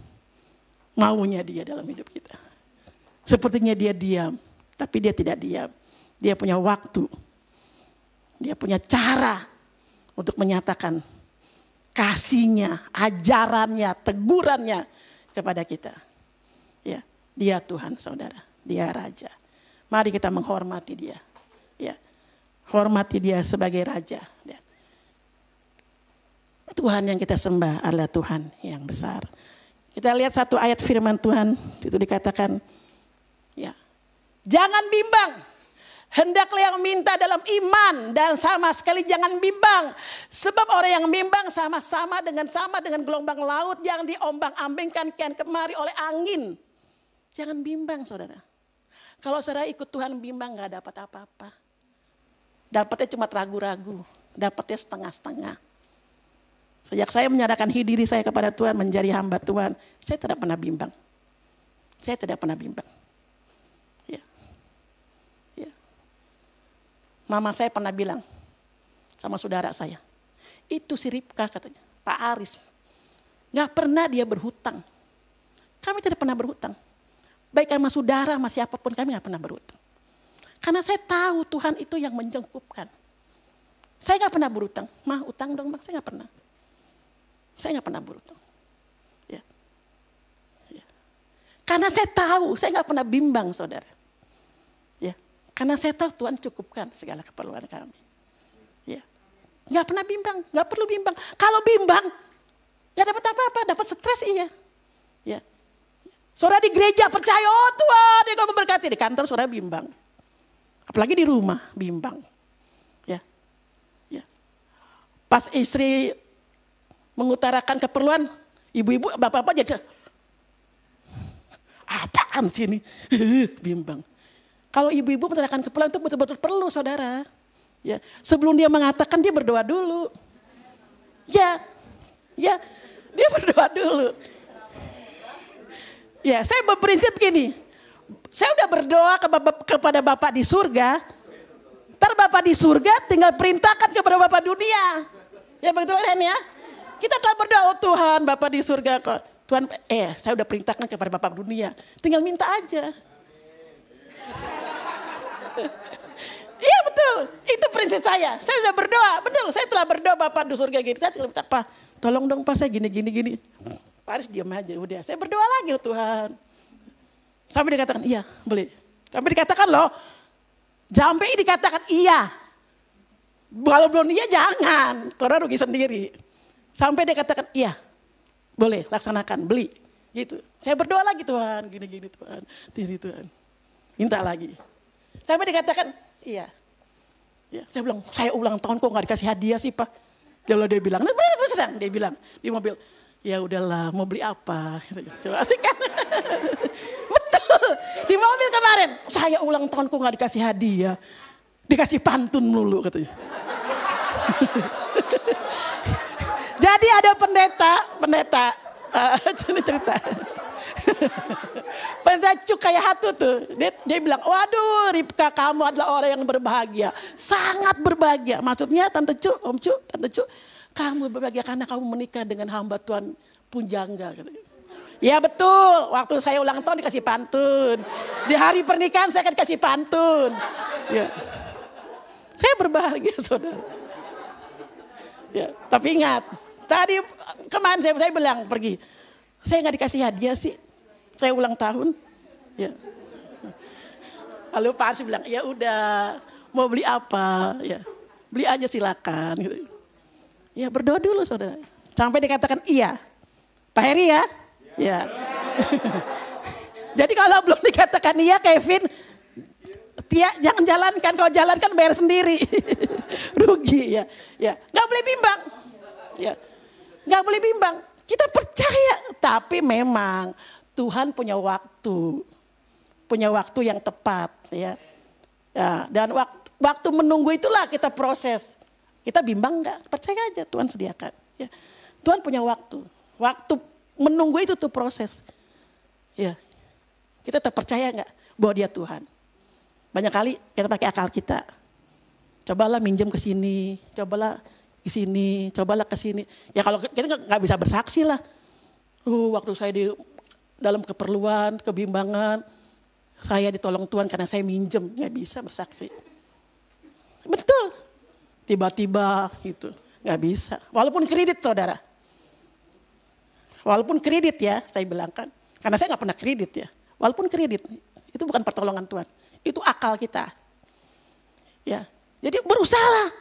maunya dia dalam hidup kita. Sepertinya dia diam, tapi dia tidak diam. Dia punya waktu. Dia punya cara untuk menyatakan kasihnya, ajarannya, tegurannya kepada kita. Ya, dia Tuhan, saudara. Dia Raja. Mari kita menghormati dia. Ya, hormati dia sebagai Raja. Ya. Tuhan yang kita sembah adalah Tuhan yang besar. Kita lihat satu ayat firman Tuhan, itu dikatakan, ya, jangan bimbang. Hendaklah yang minta dalam iman dan sama sekali jangan bimbang. Sebab orang yang bimbang sama-sama dengan sama dengan gelombang laut yang diombang-ambingkan kian kemari oleh angin. Jangan bimbang saudara. Kalau saudara ikut Tuhan bimbang nggak dapat apa-apa. Dapatnya cuma ragu-ragu, dapatnya setengah-setengah. Sejak saya menyerahkan diri saya kepada Tuhan menjadi hamba Tuhan, saya tidak pernah bimbang. Saya tidak pernah bimbang. Ya. Ya. Mama saya pernah bilang sama saudara saya, itu si Ripka katanya, Pak Aris. Gak pernah dia berhutang. Kami tidak pernah berhutang. Baik sama saudara, sama siapa pun kami gak pernah berhutang. Karena saya tahu Tuhan itu yang menjengkupkan. Saya gak pernah berhutang. Mah utang dong, mak saya gak pernah. Saya nggak pernah berutang. Ya. Ya. Karena saya tahu, saya nggak pernah bimbang saudara. Ya. Karena saya tahu Tuhan cukupkan segala keperluan kami. Ya. Nggak pernah bimbang, nggak perlu bimbang. Kalau bimbang, nggak dapat apa-apa, dapat stres iya. Ya. Saudara di gereja percaya, oh Tuhan dia kau memberkati. Di kantor saudara bimbang. Apalagi di rumah, bimbang. Ya. Ya. Pas istri mengutarakan keperluan ibu-ibu, bapak-bapak jadi apaan sih ini? Bimbang. Kalau ibu-ibu mengutarakan keperluan itu betul-betul perlu saudara. Ya, sebelum dia mengatakan dia berdoa dulu. Ya, ya, dia berdoa dulu. Ya, saya berprinsip begini. Saya udah berdoa ke bapak, kepada Bapak di surga. Ntar Bapak di surga tinggal perintahkan kepada Bapak dunia. Ya begitu kan ya? Kita telah berdoa, oh Tuhan Bapak di surga kok. Tuhan, eh saya udah perintahkan kepada Bapak dunia. Tinggal minta aja. Iya betul, itu prinsip saya. Saya sudah berdoa, betul. Saya telah berdoa Bapak di surga gini. Saya tinggal minta, Pak tolong dong Pak saya gini, gini, gini. Pak Aris diam aja, udah. Saya berdoa lagi oh Tuhan. Sampai dikatakan iya, boleh. Sampai dikatakan loh, sampai dikatakan iya. Kalau belum iya jangan, Tuhan rugi sendiri. Sampai dia katakan, iya boleh laksanakan, beli. Gitu. Saya berdoa lagi Tuhan, gini-gini Tuhan, diri Tuhan. Minta lagi. Sampai dikatakan, iya. Ya, saya bilang, saya ulang tahun kok nggak dikasih hadiah sih Pak. Dia, dia bilang, nah. Dia bilang di mobil, ya udahlah mau beli apa. Coba asik kan. Betul. Di mobil kemarin, saya ulang tahun kok nggak dikasih hadiah. Dikasih pantun mulu katanya. Jadi ada pendeta, pendeta, uh, cerita. pendeta cuk kayak hatu tuh. Dia, dia bilang, waduh Ripka kamu adalah orang yang berbahagia. Sangat berbahagia. Maksudnya Tante Cuk, Om Cuk, Tante Cuk. Kamu berbahagia karena kamu menikah dengan hamba Tuhan Punjangga. Ya betul, waktu saya ulang tahun dikasih pantun. Di hari pernikahan saya akan kasih pantun. Ya. Saya berbahagia saudara. Ya, tapi ingat, Tadi kemarin saya, saya bilang pergi. Saya nggak dikasih hadiah sih. Saya ulang tahun. Ya. Lalu Pak Arsi bilang, ya udah mau beli apa? Ya beli aja silakan. Gitu. Ya berdoa dulu saudara. Sampai dikatakan iya. Pak Heri ya? Ya. Jadi kalau belum dikatakan iya Kevin, Tia jangan jalankan. Kalau jalankan bayar sendiri. Rugi ya. Ya, nggak boleh bimbang. Ya. Gak boleh bimbang. Kita percaya, tapi memang Tuhan punya waktu, punya waktu yang tepat, ya. ya dan waktu, waktu menunggu itulah kita proses. Kita bimbang nggak? Percaya aja Tuhan sediakan. Ya. Tuhan punya waktu, waktu menunggu itu tuh proses. Ya, kita terpercaya nggak bahwa Dia Tuhan? Banyak kali kita pakai akal kita, cobalah minjem ke sini, cobalah ke sini, cobalah ke sini. Ya kalau kita nggak bisa bersaksi lah. Uh, waktu saya di dalam keperluan, kebimbangan, saya ditolong Tuhan karena saya minjem, nggak bisa bersaksi. Betul. Tiba-tiba itu nggak bisa. Walaupun kredit saudara. Walaupun kredit ya, saya bilang kan. Karena saya nggak pernah kredit ya. Walaupun kredit, itu bukan pertolongan Tuhan. Itu akal kita. Ya, jadi berusaha.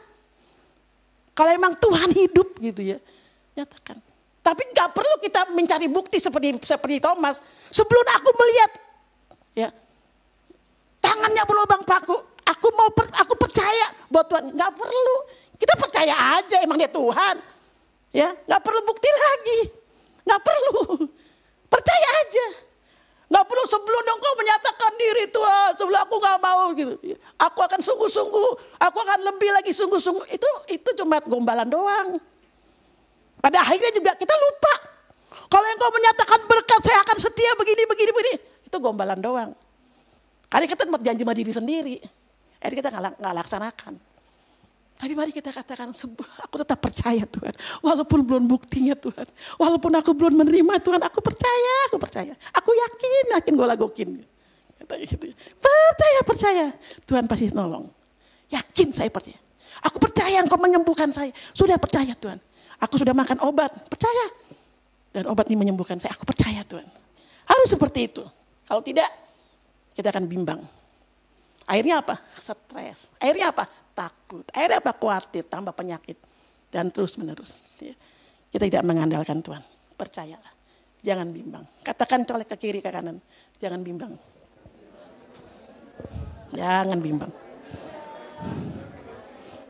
Kalau emang Tuhan hidup gitu ya, nyatakan. Tapi nggak perlu kita mencari bukti seperti seperti Thomas. Sebelum aku melihat, ya, tangannya berlubang paku. Aku mau per- aku percaya buat Tuhan. Nggak perlu. Kita percaya aja emang dia Tuhan. Ya, nggak perlu bukti lagi. Nggak perlu. Percaya aja. Nggak perlu sebelum engkau menyatakan diri Tuhan. Sebelum aku nggak mau gitu. Aku akan sungguh-sungguh. Aku akan lebih lagi sungguh-sungguh. Itu itu cuma gombalan doang. Pada akhirnya juga kita lupa. Kalau engkau menyatakan berkat saya akan setia begini, begini, begini. Itu gombalan doang. Karena kita janji sama diri sendiri. Akhirnya kita nggak laksanakan. Tapi mari kita katakan, "Sebu- aku tetap percaya Tuhan. Walaupun belum buktinya Tuhan. Walaupun aku belum menerima Tuhan, aku percaya, aku percaya. Aku yakin, yakin gue lagokin. Gitu. Percaya, percaya. Tuhan pasti nolong. Yakin saya percaya. Aku percaya engkau menyembuhkan saya. Sudah percaya Tuhan. Aku sudah makan obat, percaya. Dan obat ini menyembuhkan saya. Aku percaya Tuhan. Harus seperti itu. Kalau tidak, kita akan bimbang. Akhirnya apa? Stres. Akhirnya apa? Takut. Akhirnya apa? Khawatir, tambah penyakit. Dan terus menerus. Ya. Kita tidak mengandalkan Tuhan. Percayalah. Jangan bimbang. Katakan colek ke kiri, ke kanan. Jangan bimbang. Jangan bimbang.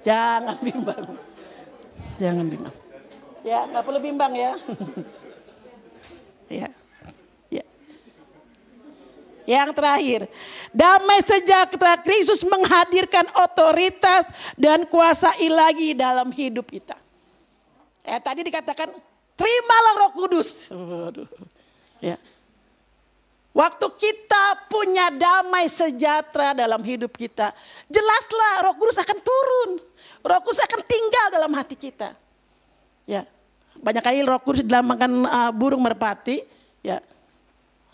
Jangan bimbang. Jangan bimbang. Ya, nggak perlu bimbang ya. ya. Ya. Yang terakhir, damai sejahtera Kristus menghadirkan otoritas dan kuasa ilahi dalam hidup kita. Eh tadi dikatakan terimalah Roh Kudus. Waduh. Ya. Waktu kita punya damai sejahtera dalam hidup kita, jelaslah Roh Kudus akan turun. Roh Kudus akan tinggal dalam hati kita. Ya. Banyak kali Roh Kudus dilambangkan uh, burung merpati, ya.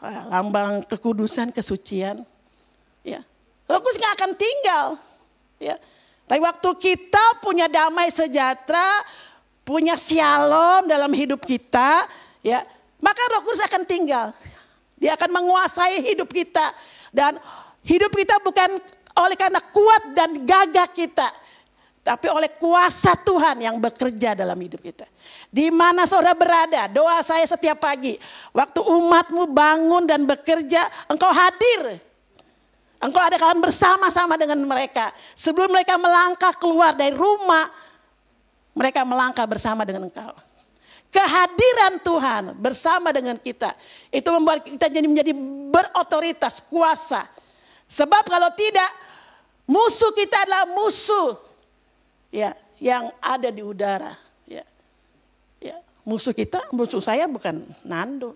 Lambang kekudusan, kesucian. Ya. Roh Kudus nggak akan tinggal. Ya. Tapi waktu kita punya damai sejahtera, punya shalom dalam hidup kita, ya, maka Roh Kudus akan tinggal. Dia akan menguasai hidup kita dan hidup kita bukan oleh karena kuat dan gagah kita, tapi oleh kuasa Tuhan yang bekerja dalam hidup kita. Di mana saudara berada, doa saya setiap pagi, waktu umatmu bangun dan bekerja, engkau hadir. Engkau ada kalian bersama-sama dengan mereka. Sebelum mereka melangkah keluar dari rumah, mereka melangkah bersama dengan engkau. Kehadiran Tuhan bersama dengan kita itu membuat kita jadi menjadi berotoritas, kuasa. Sebab kalau tidak musuh kita adalah musuh ya yang ada di udara, ya. Ya, musuh kita, musuh saya bukan Nando.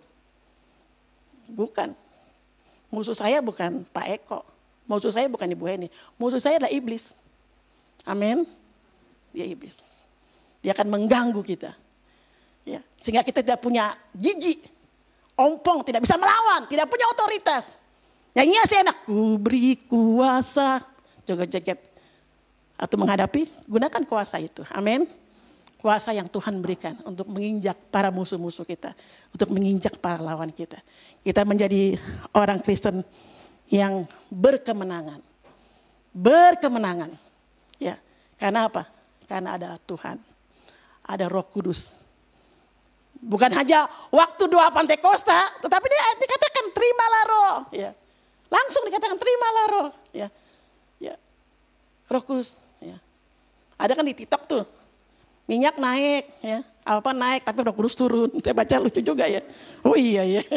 Bukan. Musuh saya bukan Pak Eko. Musuh saya bukan Ibu Heni. Musuh saya adalah iblis. Amin. Dia iblis. Dia akan mengganggu kita. Ya, sehingga kita tidak punya gigi, ompong, tidak bisa melawan, tidak punya otoritas. Nyanyinya sih enak, ku beri kuasa, joget-joget. Atau menghadapi, gunakan kuasa itu. Amin. Kuasa yang Tuhan berikan untuk menginjak para musuh-musuh kita. Untuk menginjak para lawan kita. Kita menjadi orang Kristen yang berkemenangan. Berkemenangan. Ya, karena apa? Karena ada Tuhan. Ada Roh Kudus Bukan hanya waktu doa Pantekosta, tetapi dia dikatakan terimalah roh. Ya. Langsung dikatakan terimalah roh. Ya. Ya. Roh Kudus. Ya. Ada kan di TikTok tuh. Minyak naik, ya. Apa naik, tapi roh kudus turun. Saya baca lucu juga ya. Oh iya ya.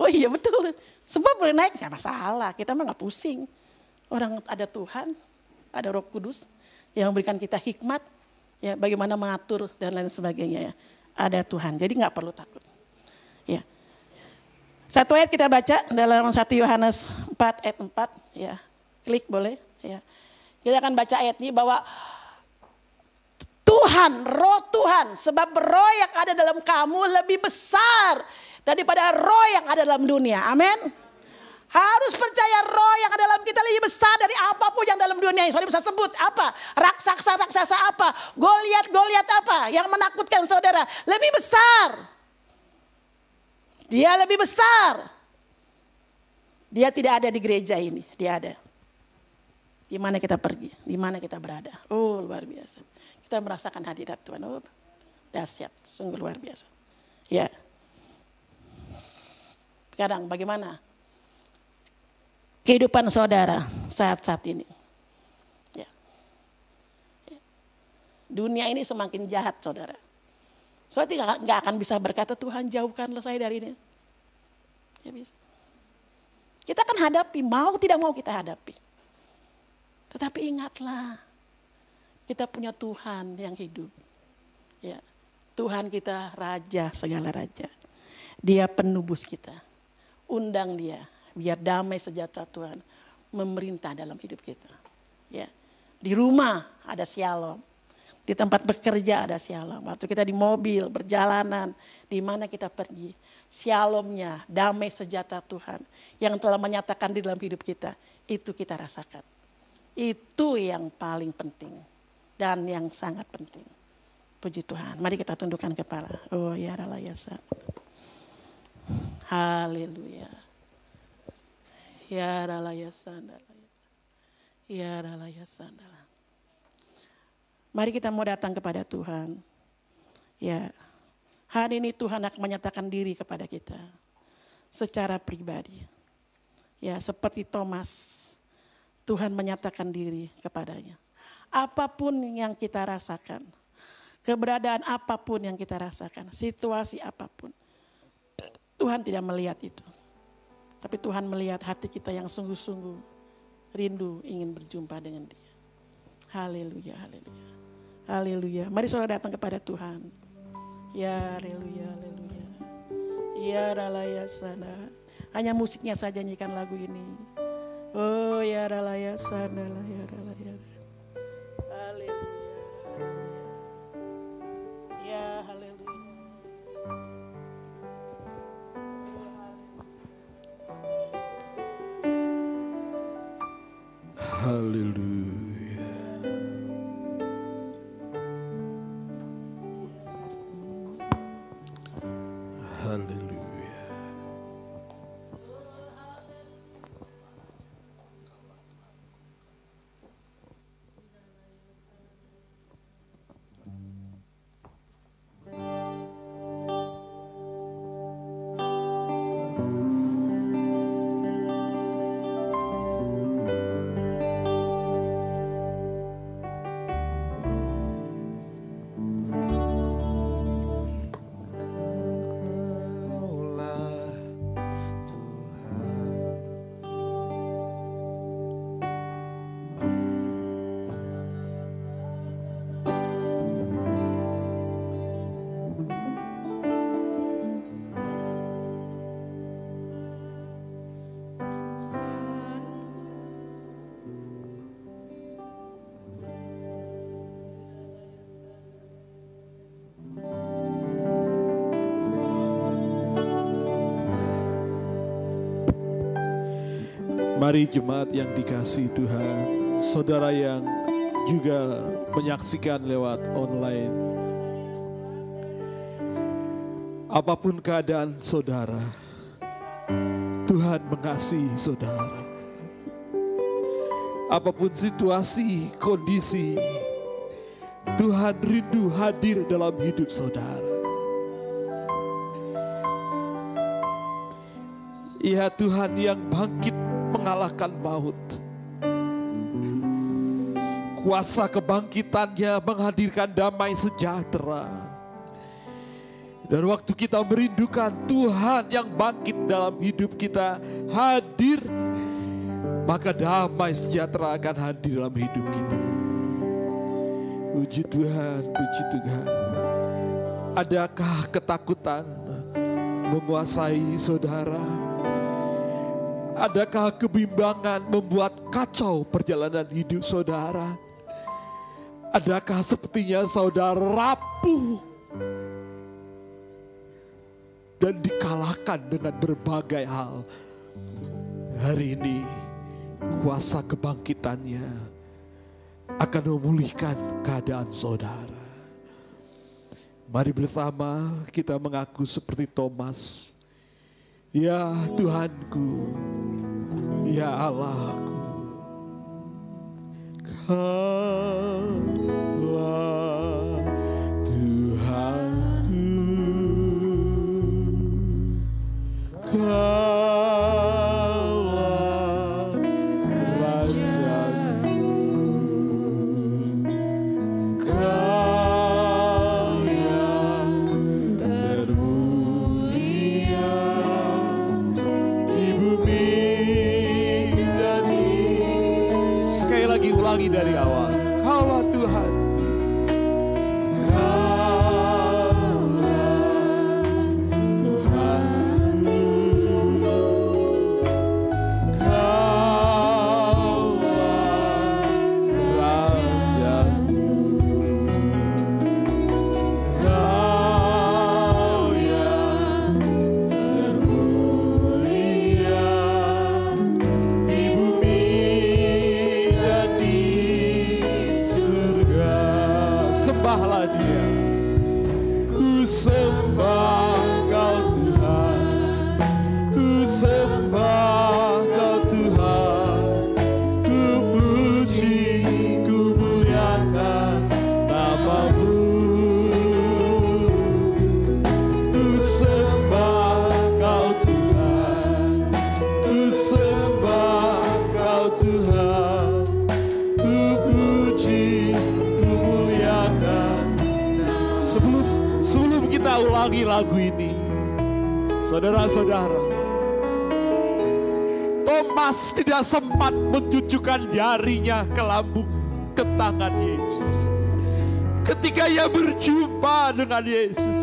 Oh iya betul. Sebab boleh naik, nggak masalah. Kita mah nggak pusing. Orang ada Tuhan, ada roh kudus yang memberikan kita hikmat. Ya, bagaimana mengatur dan lain sebagainya ya ada Tuhan. Jadi nggak perlu takut. Ya. Satu ayat kita baca dalam 1 Yohanes 4 ayat 4 ya. Klik boleh ya. Kita akan baca ayat ini bahwa Tuhan, roh Tuhan, sebab roh yang ada dalam kamu lebih besar daripada roh yang ada dalam dunia. Amin. Harus percaya roh yang ada dalam kita lebih besar dari apa pun yang dalam dunia ini. Saudara bisa sebut apa? Raksasa-raksasa apa? Goliat-goliat apa? Yang menakutkan saudara. Lebih besar. Dia lebih besar. Dia tidak ada di gereja ini. Dia ada. Di mana kita pergi, di mana kita berada. Oh luar biasa. Kita merasakan hadirat Tuhan. Oh dahsyat, sungguh luar biasa. Ya. Sekarang bagaimana kehidupan saudara saat-saat ini? Ya. Ya. Dunia ini semakin jahat saudara. Soalnya tidak nggak akan bisa berkata Tuhan jauhkanlah saya dari ini. Ya bisa. Kita akan hadapi, mau tidak mau kita hadapi. Tetapi ingatlah, kita punya Tuhan yang hidup. Ya, Tuhan kita raja segala raja. Dia penubus kita. Undang dia, biar damai sejahtera Tuhan memerintah dalam hidup kita. Ya, di rumah ada shalom. Di tempat bekerja ada shalom. Waktu kita di mobil, perjalanan, di mana kita pergi. Shalomnya, damai sejahtera Tuhan. Yang telah menyatakan di dalam hidup kita. Itu kita rasakan. Itu yang paling penting. Dan yang sangat penting. Puji Tuhan. Mari kita tundukkan kepala. Oh ya ralayasa. Haleluya. Ya ralayasa. Ya ralayasa. Mari kita mau datang kepada Tuhan. Ya, hari ini Tuhan akan menyatakan diri kepada kita secara pribadi. Ya, seperti Thomas, Tuhan menyatakan diri kepadanya. Apa pun yang kita rasakan, keberadaan apa pun yang kita rasakan, situasi apa pun, Tuhan tidak melihat itu. Tapi Tuhan melihat hati kita yang sungguh-sungguh rindu ingin berjumpa dengan Dia. Haleluya, haleluya. Haleluya. Mari saudara datang kepada Tuhan. Ya, haleluya, haleluya. Ya, ralaya sana. Hanya musiknya saja nyanyikan lagu ini. Oh, ya ralaya sana, ya ralaya. Haleluya. Ya, haleluya. Haleluya. Mari jemaat yang dikasih Tuhan, saudara yang juga menyaksikan lewat online. Apa pun keadaan saudara, Tuhan mengasihi saudara. Apa pun situasi, kondisi, Tuhan rindu hadir dalam hidup saudara. Ia Tuhan yang bangkit mengalahkan maut. Kuasa kebangkitannya menghadirkan damai sejahtera. Dan waktu kita merindukan Tuhan yang bangkit dalam hidup kita hadir, maka damai sejahtera akan hadir dalam hidup kita. Puji Tuhan, puji Tuhan. Adakah ketakutan menguasai saudara? Adakah kebimbangan membuat kacau perjalanan hidup saudara? Adakah sepertinya saudara rapuh dan dikalahkan dengan berbagai hal? Hari ini kuasa kebangkitannya akan memulihkan keadaan saudara. Mari bersama kita mengaku seperti Thomas. Ya Tuhanku, ya Allahku. Kaulah Tuhanku. Kaulah saudara-saudara, Thomas tidak sempat mencucukkan jarinya ke lambung ke tangan Yesus. Ketika ia berjumpa dengan Yesus,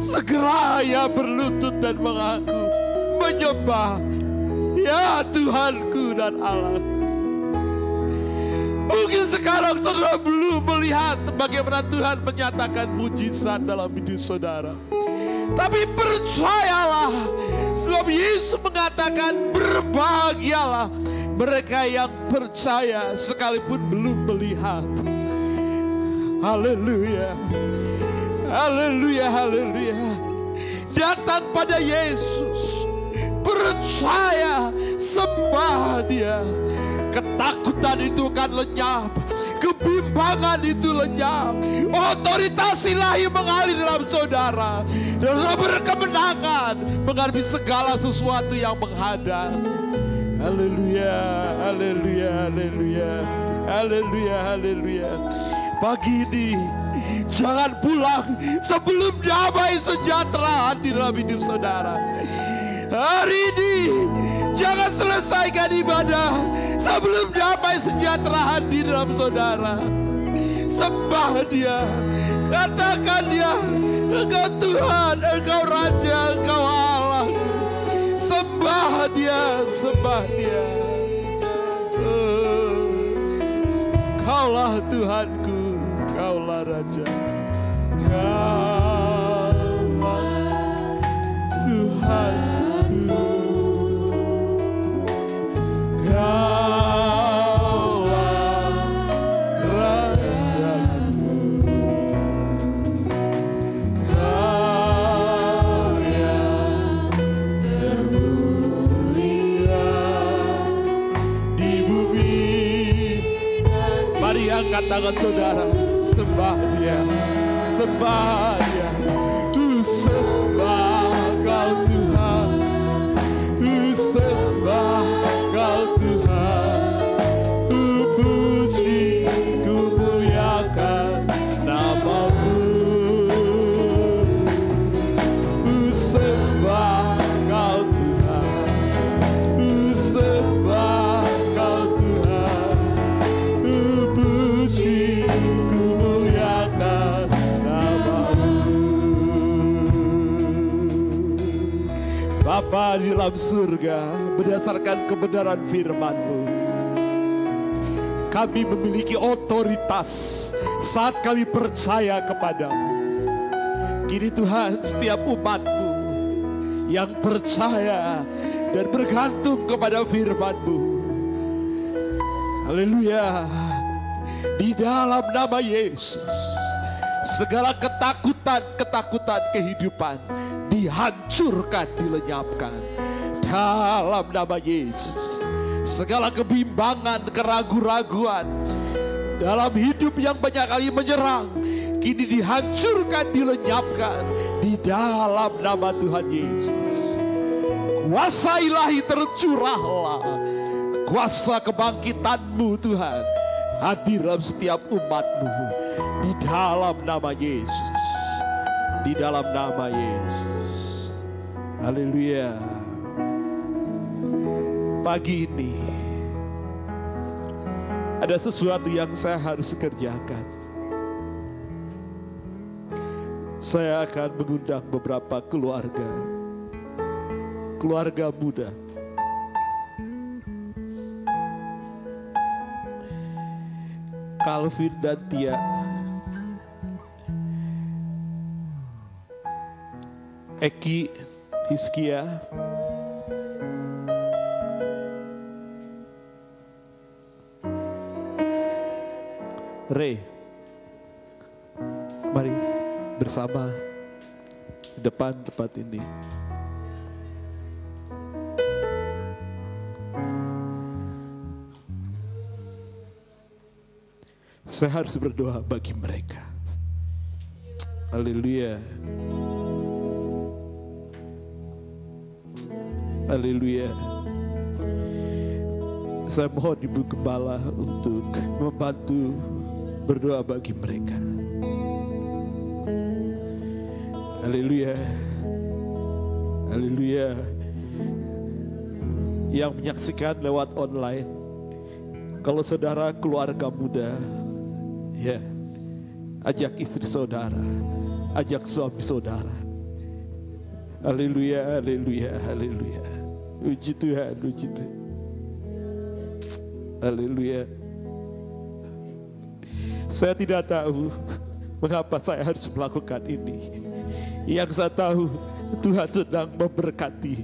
segera ia berlutut dan mengaku, menyembah, ya Tuhanku dan Allahku. Mungkin sekarang saudara belum melihat bagaimana Tuhan menyatakan mujizat dalam hidup saudara. Tapi percayalah, sebab Yesus mengatakan berbahagialah mereka yang percaya sekalipun belum melihat. Haleluya. Haleluya, haleluya. Datang pada Yesus. Percaya, sembah dia. Ketakutan itu akan lenyap. Kebimbangan itu lenyap. Otoritas ilahi mengalir dalam saudara. Dan saudara berkemenangan menghadapi segala sesuatu yang menghadang. Haleluya, haleluya, haleluya. Haleluya, haleluya. Pagi ini jangan pulang sebelum damai sejahtera di dalam hidup saudara. Hari ini jangan selesaikan ibadah sebelum damai sejahtera di dalam saudara. Sembah dia, katakan dia, engkau Tuhan, engkau Raja, engkau Allah. Sembah dia, sembah dia. Kaulah Tuhanku, kaulah Raja. Kaulah Tuhanku. Angkat tangan saudara, sembah dia, sembah Di dalam surga, berdasarkan kebenaran firman-Mu, kami memiliki otoritas saat kami percaya kepadamu. Kini Tuhan setiap umatmu yang percaya dan bergantung kepada firman-Mu. Haleluya. Di dalam nama Yesus. Segala ketakutan-ketakutan kehidupan dihancurkan, dilenyapkan. Dalam nama Yesus. Segala kebimbangan, keraguan-raguan dalam hidup yang banyak kali menyerang kini dihancurkan, dilenyapkan di dalam nama Tuhan Yesus. Kuasa ilahi tercurahlah. Kuasa kebangkitanmu Tuhan hadir dalam setiap umatmu dalam nama Yesus. Di dalam nama Yesus. Haleluya. Pagi ini ada sesuatu yang saya harus kerjakan. Saya akan mengundang beberapa keluarga, keluarga muda. Calvin dan Tia. Eki, Hiskia, Ray, mari bersama di depan tempat ini. Saya harus berdoa bagi mereka. Haleluya. Haleluya. Saya mohon Ibu Gembala untuk membantu berdoa bagi mereka. Haleluya. Haleluya. Yang menyaksikan lewat online. Kalau saudara keluarga muda, ya, ajak istri saudara, ajak suami saudara. Haleluya, haleluya, haleluya. Puji Tuhan, puji Tuhan. Haleluya. Saya tidak tahu mengapa saya harus melakukan ini. Yang saya tahu Tuhan sedang memberkati.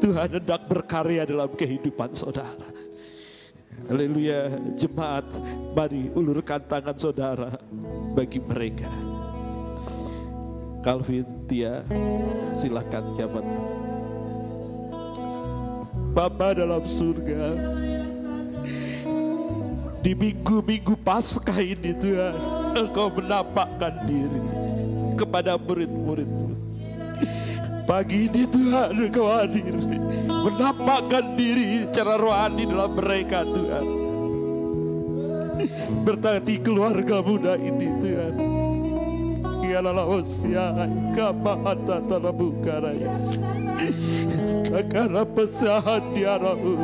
Tuhan hendak berkarya dalam kehidupan saudara. Haleluya, jemaat, mari ulurkan tangan saudara bagi mereka. Calvin, Tia, silakan jabat. Bapa dalam surga, di minggu-minggu Paskah ini Tuhan, Engkau menampakkan diri kepada murid-muridmu. Pagi ini Tuhan Engkau hadir, menampakkan diri secara rohani dalam mereka Tuhan. Bertati keluarga muda ini Tuhan. Ialah usia kamata talabukarayas. Pesahan diarahu.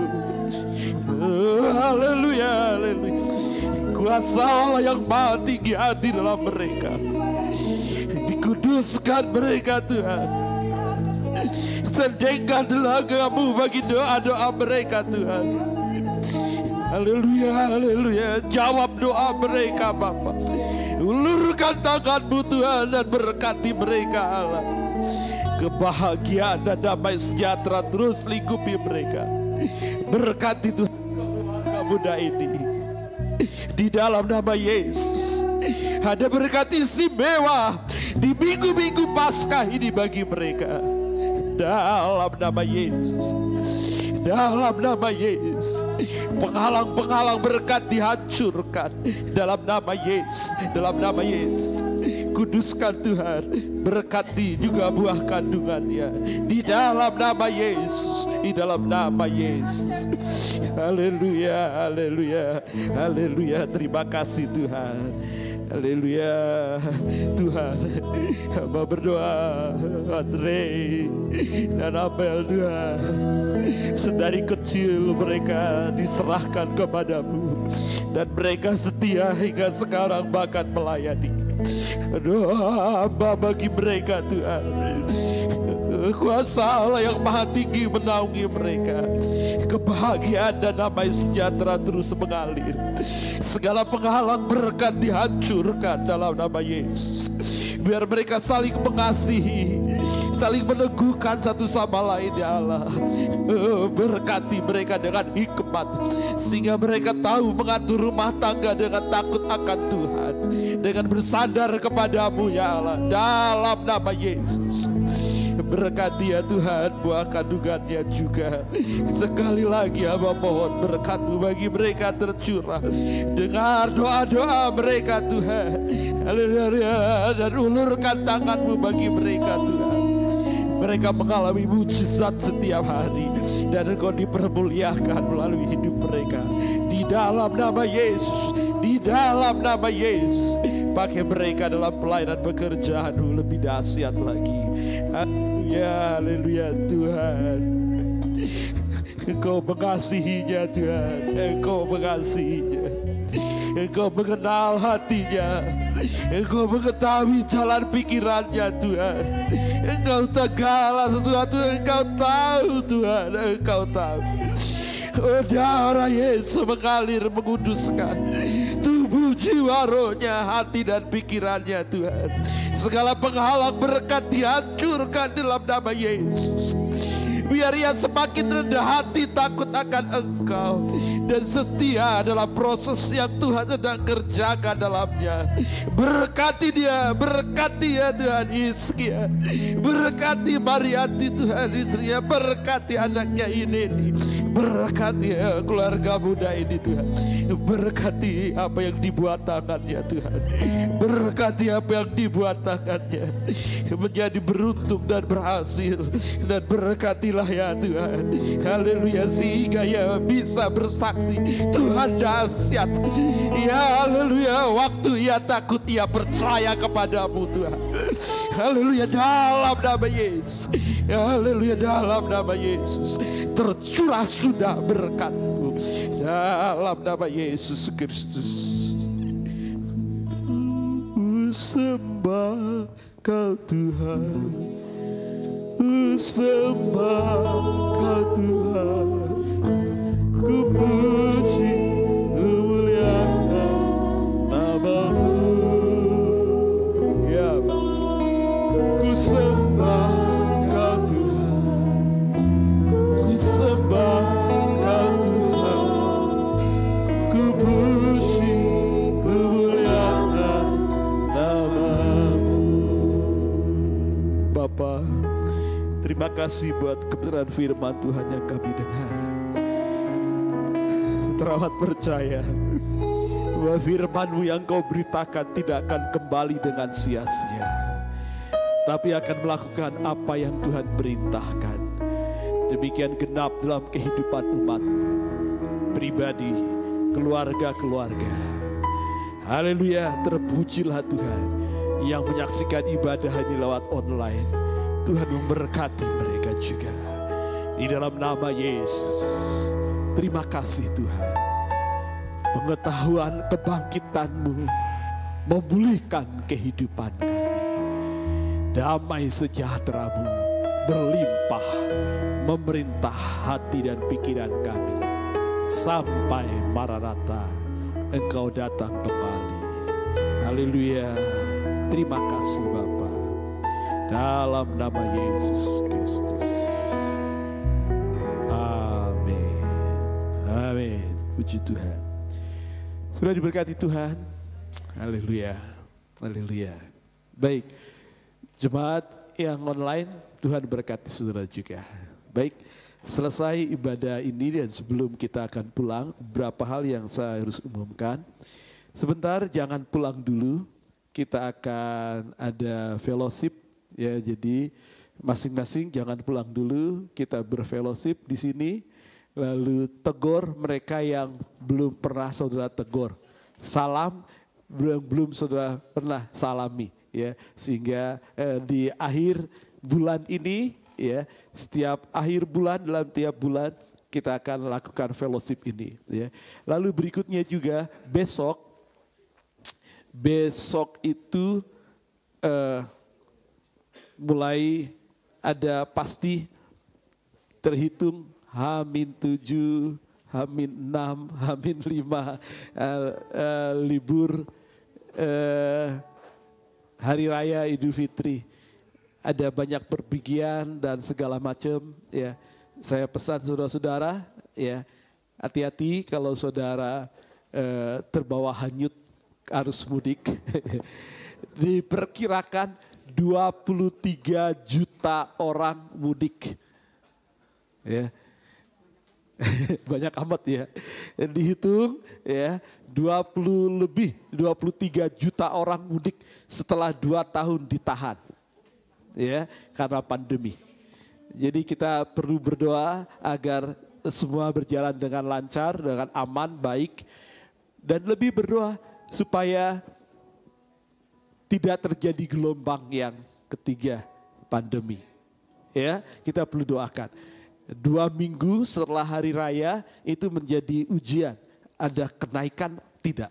Haleluya, haleluya. Kuasa Allah yang maha tinggi hadir dalam mereka. Dikuduskan mereka Tuhan. Sendengkan telagamu bagi doa-doa mereka Tuhan. Haleluya, haleluya. Jawab doa mereka Bapa. Ulurkan tanganmu Tuhan dan berkati mereka Allah. Kebahagiaan dan damai sejahtera terus lingkupi mereka. Berkati Tuhan keluarga muda ini. Di dalam nama Yesus. Ada berkat istimewa di minggu-minggu Paskah ini bagi mereka. Dalam nama Yesus. Dalam nama Yesus. Penghalang-penghalang berkat dihancurkan. Dalam nama Yesus. Dalam nama Yesus. Kuduskan Tuhan. Berkati juga buah kandungannya. Di dalam nama Yesus. Di dalam nama Yesus. Haleluya. Haleluya. Haleluya. Terima kasih Tuhan. Haleluya. Tuhan Hamba berdoa. Andre dan Abel Tuhan. Sedari kecil mereka diserahkan kepadamu. Dan mereka setia hingga sekarang bahkan melayani. Doa hamba bagi mereka Tuhan Kuasa Allah yang maha tinggi menaungi mereka. Kebahagiaan dan damai sejahtera terus mengalir. Segala penghalang berkat dihancurkan dalam nama Yesus. Biar mereka saling mengasihi, saling meneguhkan satu sama lain ya Allah. Berkati mereka dengan hikmat sehingga mereka tahu mengatur rumah tangga dengan takut akan Tuhan, dengan bersandar kepadamu ya Allah dalam nama Yesus. Berkati ya Tuhan buah kandungannya juga. Sekali lagi hamba mohon berkatmu bagi mereka tercurah. Dengar doa-doa mereka Tuhan. Haleluya. Dan ulurkan tanganmu bagi mereka Tuhan. Mereka mengalami mujizat setiap hari. Dan engkau dipermuliakan melalui hidup mereka. Di dalam nama Yesus. Di dalam nama Yesus pakai mereka dalam pelayanan pekerjaanmu lebih dahsyat lagi. Haleluya haleluya Tuhan. Engkau mengasihinya Tuhan. Engkau mengasihinya. Engkau mengenal hatinya. Engkau mengetahui jalan pikirannya Tuhan. Engkau segala sesuatu. Engkau tahu Tuhan. Engkau tahu Oh darah Yesus mengalir menguduskan Tubuh jiwa rohnya hati dan pikirannya Tuhan. Segala penghalang berkat dihancurkan dalam nama Yesus Biar ia semakin rendah hati takut akan engkau. Dan setia dalam proses yang Tuhan sedang kerjakan dalamnya. Berkati dia, berkati ya Tuhan Iskia Berkati Mariati Tuhan istrinya Berkati anaknya ini. Berkati ya keluarga muda ini Tuhan. Berkati apa yang dibuat tangannya Tuhan. Berkati apa yang dibuat tangannya. Menjadi beruntung dan berhasil. Dan berkatilah ya Tuhan. Haleluya sehingga ya bisa bersaksi. Tuhan dahsyat. Ya haleluya waktu ia takut ia percaya kepadamu Tuhan. Haleluya dalam nama Yesus. Haleluya dalam nama Yesus. Tercurah sudah berkatmu Dalam nama Yesus Kristus. Sembah kau Tuhan Ku sembah kau Tuhan Terima kasih buat kebenaran firman Tuhan yang kami dengar Terawat percaya bahwa firmanmu yang kau beritakan tidak akan kembali dengan sia-sia tapi akan melakukan apa yang Tuhan perintahkan. Demikian genap dalam kehidupan umatmu, pribadi, keluarga-keluarga. Haleluya, terpujilah Tuhan yang menyaksikan ibadah ini lewat online. Tuhan memberkati mereka juga. Di dalam nama Yesus, terima kasih Tuhan. Pengetahuan kebangkitanmu memulihkan kehidupan kami. Damai sejahteramu berlimpah memerintah hati dan pikiran kami. Sampai Maranatha engkau datang kembali. Haleluya. Terima kasih Bapa dalam nama Yesus Kristus. Amin. Amin. Puji Tuhan. Sudah diberkati Tuhan. Haleluya. Haleluya. Baik. Jemaat yang online, Tuhan berkati saudara juga. Baik, selesai ibadah ini dan sebelum kita akan pulang, beberapa hal yang saya harus umumkan. Sebentar, jangan pulang dulu. Kita akan ada fellowship, ya. Jadi masing-masing jangan pulang dulu. Kita berfellowship di sini. Lalu tegur mereka yang belum pernah saudara tegur. Salam belum belum saudara pernah salami ya sehingga eh, di akhir bulan ini ya setiap akhir bulan dalam tiap bulan kita akan lakukan fellowship ini ya lalu berikutnya juga besok besok itu eh, mulai ada pasti terhitung Hamin 7, Hamin 6, Hamin 5, eh, eh, libur eh, Hari Raya Idul Fitri. Ada banyak perpigian dan segala macam ya. Saya pesan saudara-saudara ya, hati-hati kalau saudara eh, terbawa hanyut arus mudik. Diperkirakan 23 juta orang mudik. Ya. banyak amat ya. Dihitung ya 20 lebih 23 juta orang mudik setelah dua tahun ditahan ya karena pandemi. Jadi kita perlu berdoa agar semua berjalan dengan lancar, dengan aman, baik dan lebih berdoa supaya tidak terjadi gelombang yang ketiga pandemi. Ya, kita perlu doakan. Dua minggu setelah hari raya itu menjadi ujian. Ada kenaikan tidak?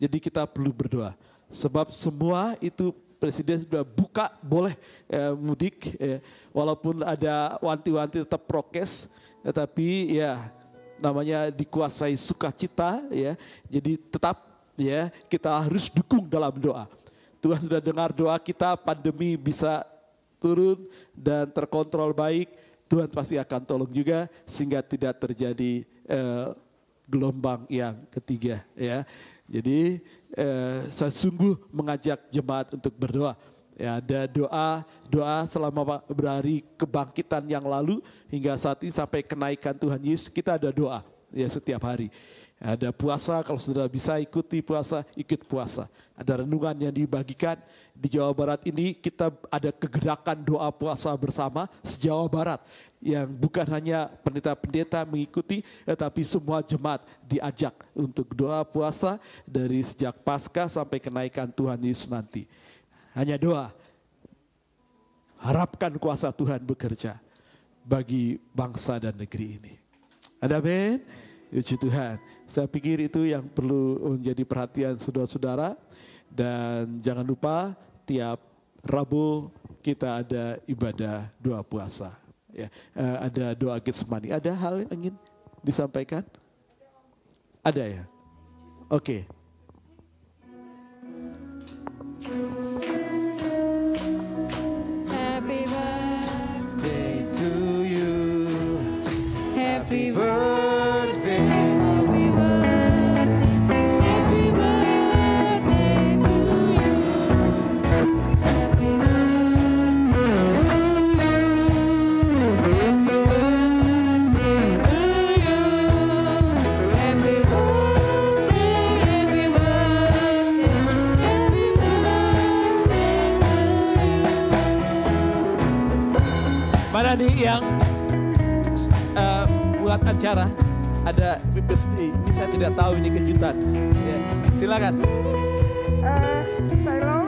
Jadi kita perlu berdoa. Sebab semua itu presiden sudah buka boleh eh, mudik. eh, walaupun ada wanti-wanti tetap prokes. Tetapi ya namanya dikuasai sukacita ya. Jadi tetap ya kita harus dukung dalam doa. Tuhan sudah dengar doa kita pandemi bisa turun dan terkontrol baik. Tuhan pasti akan tolong juga sehingga tidak terjadi eh, gelombang yang ketiga ya. Jadi eh, saya sungguh mengajak jemaat untuk berdoa. Ya, ada doa, doa selama berhari kebangkitan yang lalu hingga saat ini sampai kenaikan Tuhan Yesus kita ada doa ya setiap hari. Ada puasa kalau sudah bisa ikuti puasa, ikut puasa. Ada renungan yang dibagikan di Jawa Barat ini kita ada kegerakan doa puasa bersama se-Jawa Barat yang bukan hanya pendeta-pendeta mengikuti tetapi semua jemaat diajak untuk doa puasa dari sejak Paskah sampai kenaikan Tuhan Yesus nanti. Hanya doa. Harapkan kuasa Tuhan bekerja bagi bangsa dan negeri ini. Ada amin? Puji Tuhan. Saya pikir itu yang perlu menjadi perhatian saudara-saudara. Dan jangan lupa tiap Rabu kita ada ibadah doa puasa. Ya, eh, ada doa Getsemani. Ada hal yang ingin disampaikan? Ada ya? Oke. Happy birthday, to you. happy Birthday. Nih yang eh, buat acara? Ada ini saya tidak tahu ini kejutan. Ya, silakan. Eh, Shalom,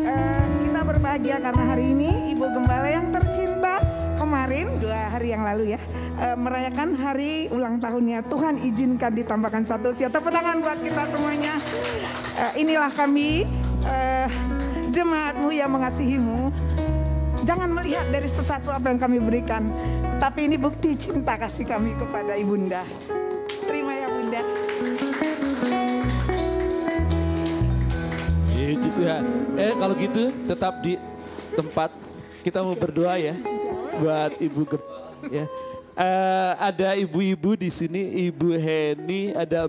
Eh, kita berbahagia karena hari ini Ibu Gembala yang tercinta kemarin dua hari yang lalu ya eh, merayakan hari ulang tahunnya. Tuhan izinkan ditambahkan satu usia. Tepuk tangan buat kita semuanya. Eh, inilah kami eh, jemaatmu yang mengasihimu. Jangan melihat dari sesuatu apa yang kami berikan, tapi ini bukti cinta kasih kami kepada ibunda. Terima ya bunda. Puji Tuhan. Eh kalau gitu tetap di tempat kita mau berdoa ya buat Ibu ya. Eh, ada ibu-ibu di sini, Ibu Heni, ada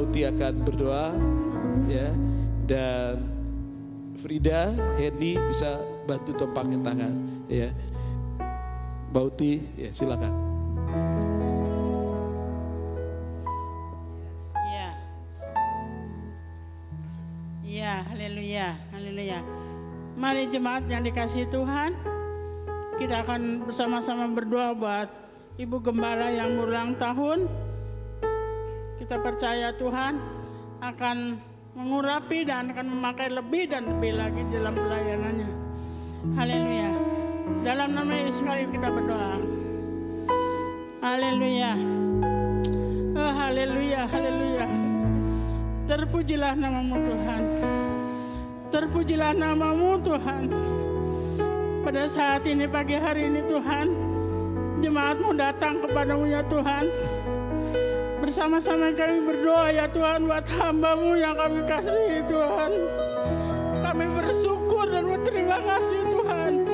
Lauti akan berdoa ya dan Frida, Hendy bisa bantu topangin tangan ya. Bauti, ya silakan. Ya. Ya, haleluya, haleluya. Mari jemaat yang dikasih Tuhan, kita akan bersama-sama berdoa buat Ibu Gembala yang ulang tahun kita percaya Tuhan akan mengurapi dan akan memakai lebih dan lebih lagi dalam pelayanannya. Haleluya. Dalam nama Yesus kali kita berdoa. Haleluya. Oh, haleluya, haleluya. Terpujilah namamu Tuhan. Terpujilah namamu Tuhan. Pada saat ini pagi hari ini Tuhan, jemaatmu datang kepadamu ya Tuhan. Bersama-sama kami berdoa ya Tuhan buat hambamu yang kami kasih Tuhan. Kami bersyukur dan berterima kasih Tuhan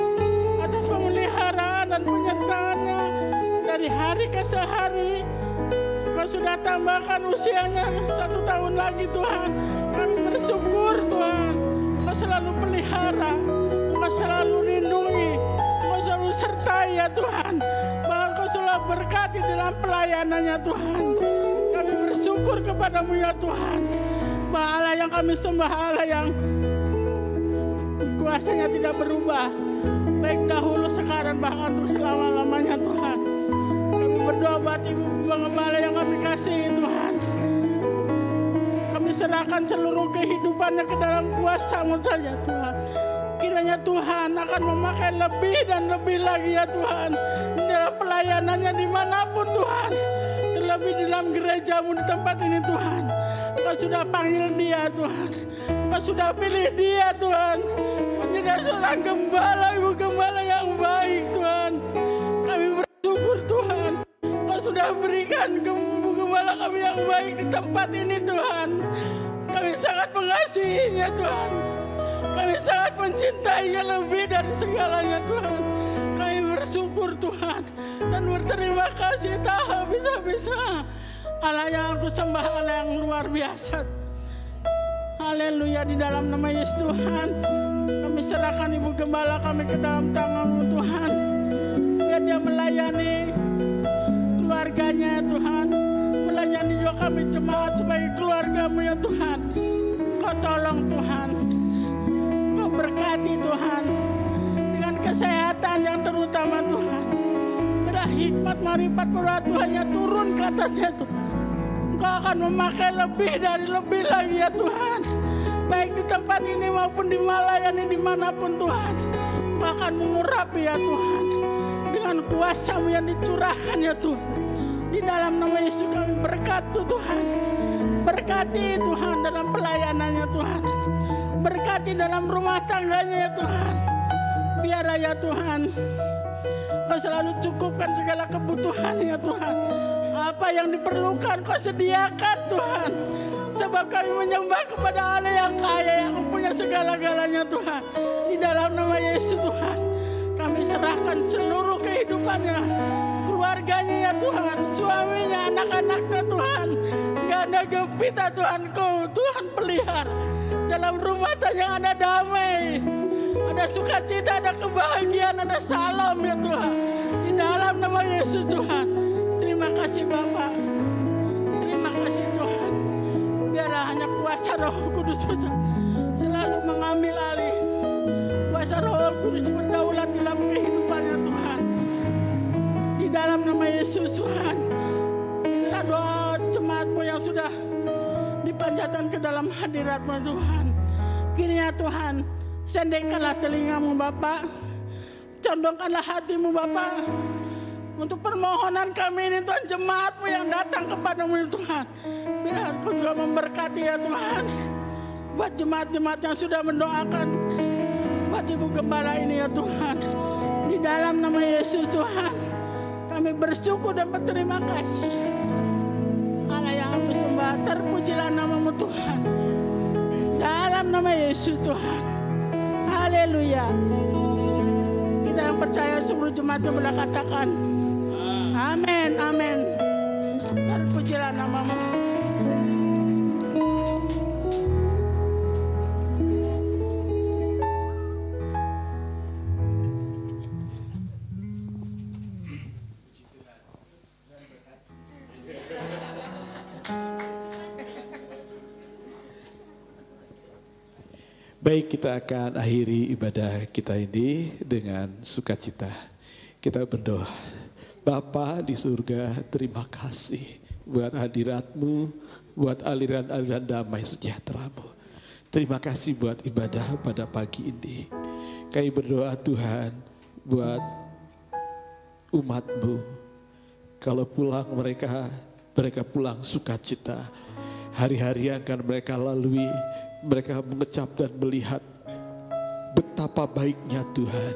atas pemeliharaan dan penyertaannya dari hari ke sehari. Kau sudah tambahkan usianya satu tahun lagi Tuhan. Kami bersyukur Tuhan. Kau selalu pelihara, Kau selalu lindungi, Kau selalu sertai ya Tuhan. Bahkan Kau selalu berkati dalam pelayanannya Tuhan. Bersyukur kepadamu ya Tuhan. Allah yang kami sembah Allah yang kuasanya tidak berubah. Baik dahulu sekarang bahkan untuk selama-lamanya Tuhan. Kami berdoa buat Ibu Gembala yang kami kasih Tuhan. Kami serahkan seluruh kehidupannya ke dalam kuasamu saja Tuhan. Kiranya Tuhan akan memakai lebih dan lebih lagi ya Tuhan. Dalam pelayanannya di mana pun Tuhan. Terlebih di dalam gerejamu di tempat ini Tuhan. Kau sudah panggil dia Tuhan. Kau sudah pilih dia Tuhan. Menjadi seorang gembala, ibu gembala yang baik Tuhan. Kami bersyukur Tuhan. Kau sudah berikan ibu gembala kami yang baik di tempat ini Tuhan. Kami sangat mengasihinya Tuhan. Kami sangat mencintainya lebih dari segalanya Tuhan. Bersyukur Tuhan dan berterima kasih tak habis-habisnya. Allah yang aku sembah Allah yang luar biasa. Haleluya di dalam nama Yesus Tuhan. Kami serahkan Ibu Gembala kami ke dalam tanganmu Tuhan. Biar dia melayani keluarganya ya Tuhan. Melayani juga kami jemaat sebagai keluargamu ya Tuhan. Kau tolong Tuhan. Kau berkati Tuhan. Kesehatan yang terutama Tuhan. Bila hikmat marifat Tuhannya turun ke atasnya Tuhan. Engkau akan memakai lebih dari lebih lagi ya Tuhan. Baik di tempat ini maupun di Malayani di mana pun Tuhan. Engkau akan mengurapi ya Tuhan. Dengan kuasamu yang dicurahkan ya Tuhan. Di dalam nama Yesus kami berkati Tuhan. Berkati Tuhan dalam pelayanannya Tuhan. Berkati dalam rumah tangganya ya Tuhan. Biar ya Tuhan. Kau selalu cukupkan segala kebutuhannya Tuhan. Apa yang diperlukan kau sediakan Tuhan. Sebab kami menyembah kepada Allah yang kaya yang punya segala-galanya Tuhan. Di dalam nama Yesus Tuhan. Kami serahkan seluruh kehidupannya. Keluarganya ya Tuhan. Suaminya, anak-anaknya Tuhan. Ganda gempita Tuhan kau. Tuhan pelihara. Dalam rumah tanya ada damai. Ada sukacita, ada kebahagiaan, ada salam ya Tuhan. Di dalam nama Yesus Tuhan. Terima kasih Bapak. Terima kasih Tuhan. Biarlah hanya kuasa roh kudus selalu mengambil alih. Kuasa roh kudus berdaulat dalam kehidupannya Tuhan. Di dalam nama Yesus Tuhan. Inilah doa jemaatmu yang sudah dipanjatkan ke dalam hadiratmu Tuhan. Kiranya Tuhan, sendengkanlah telingamu Bapak. Condongkanlah hatimu Bapak. Untuk permohonan kami ini Tuhan jemaatmu yang datang kepadamu Tuhan. Biar Engkau juga memberkati ya Tuhan. Buat jemaat-jemaat yang sudah mendoakan. Buat Ibu Gembala ini ya Tuhan. Di dalam nama Yesus Tuhan. Kami bersyukur dan berterima kasih. Allah yang kami sembah. Terpujilah namamu Tuhan. Dalam nama Yesus Tuhan. Haleluya. Kita yang percaya seluruh jemaatnya boleh katakan. Amin, amin. Terpujilah namamu. Baik, kita akan akhiri ibadah kita ini dengan sukacita. Kita berdoa. Bapa di surga, terima kasih buat hadiratmu, buat aliran-aliran damai sejahteramu. Terima kasih buat ibadah pada pagi ini. Kami berdoa Tuhan buat umatmu. Kalau pulang mereka, mereka pulang sukacita. Hari-hari yang akan mereka lalui, mereka mengecap dan melihat betapa baiknya Tuhan.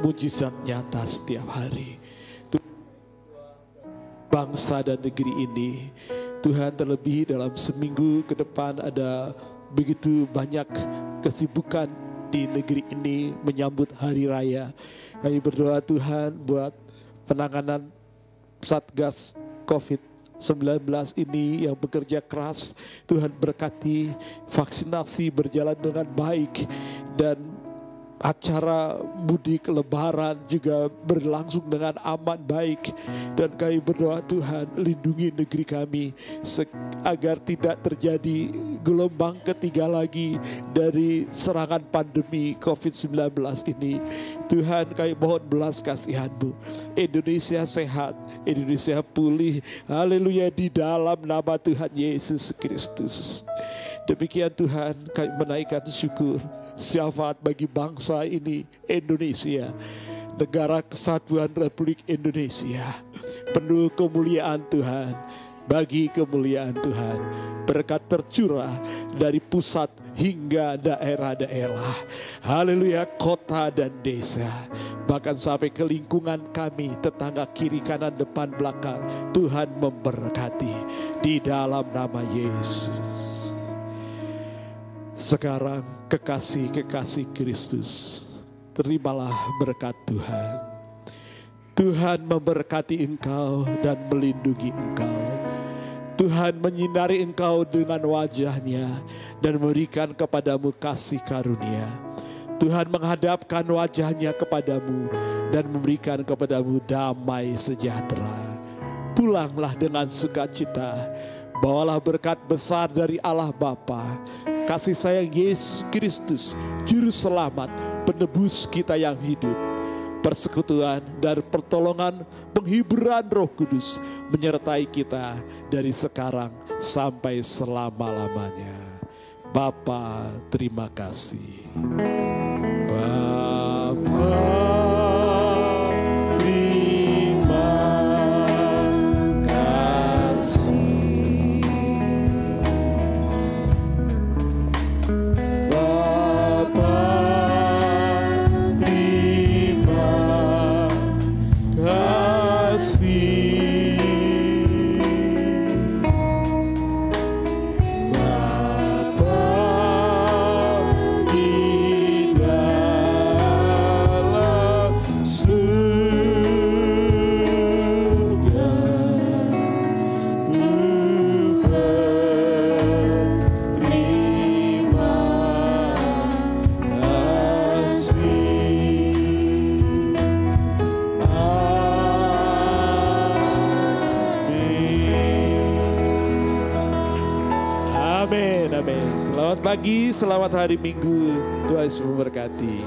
Mujizat nyata setiap hari. Bangsa dan negeri ini, Tuhan terlebih dalam seminggu ke depan ada begitu banyak kesibukan di negeri ini menyambut hari raya. Kami berdoa Tuhan buat penanganan Satgas COVID-19 ini yang bekerja keras. Tuhan berkati vaksinasi berjalan dengan baik dan acara mudik lebaran juga berlangsung dengan aman baik. Dan kami berdoa Tuhan lindungi negeri kami agar tidak terjadi gelombang ketiga lagi dari serangan pandemi COVID-19 ini. Tuhan kami mohon belas kasihanmu. Indonesia sehat Indonesia pulih. Haleluya di dalam nama Tuhan Yesus Kristus. Demikian Tuhan kami menaikkan syukur syafaat bagi bangsa ini Indonesia. Negara kesatuan Republik Indonesia. Penuh kemuliaan Tuhan. Bagi kemuliaan Tuhan. Berkat tercurah dari pusat hingga daerah-daerah. Haleluya kota dan desa. Bahkan sampai ke lingkungan kami tetangga kiri kanan depan belakang Tuhan memberkati. Di dalam nama Yesus sekarang kekasih-kekasih Kristus, terimalah berkat Tuhan. Tuhan memberkati engkau dan melindungi engkau. Tuhan menyinari engkau dengan wajahnya dan memberikan kepadamu kasih karunia. Tuhan menghadapkan wajahnya kepadamu dan memberikan kepadamu damai sejahtera. Pulanglah dengan sukacita, bawalah berkat besar dari Allah Bapa, kasih sayang Yesus Kristus, Juru Selamat, penebus kita yang hidup, persekutuan dan pertolongan penghiburan Roh Kudus menyertai kita dari sekarang sampai selama-lamanya. Bapa, terima kasih. Bapa, pagi, selamat hari Minggu. Tuhan Yesus memberkati.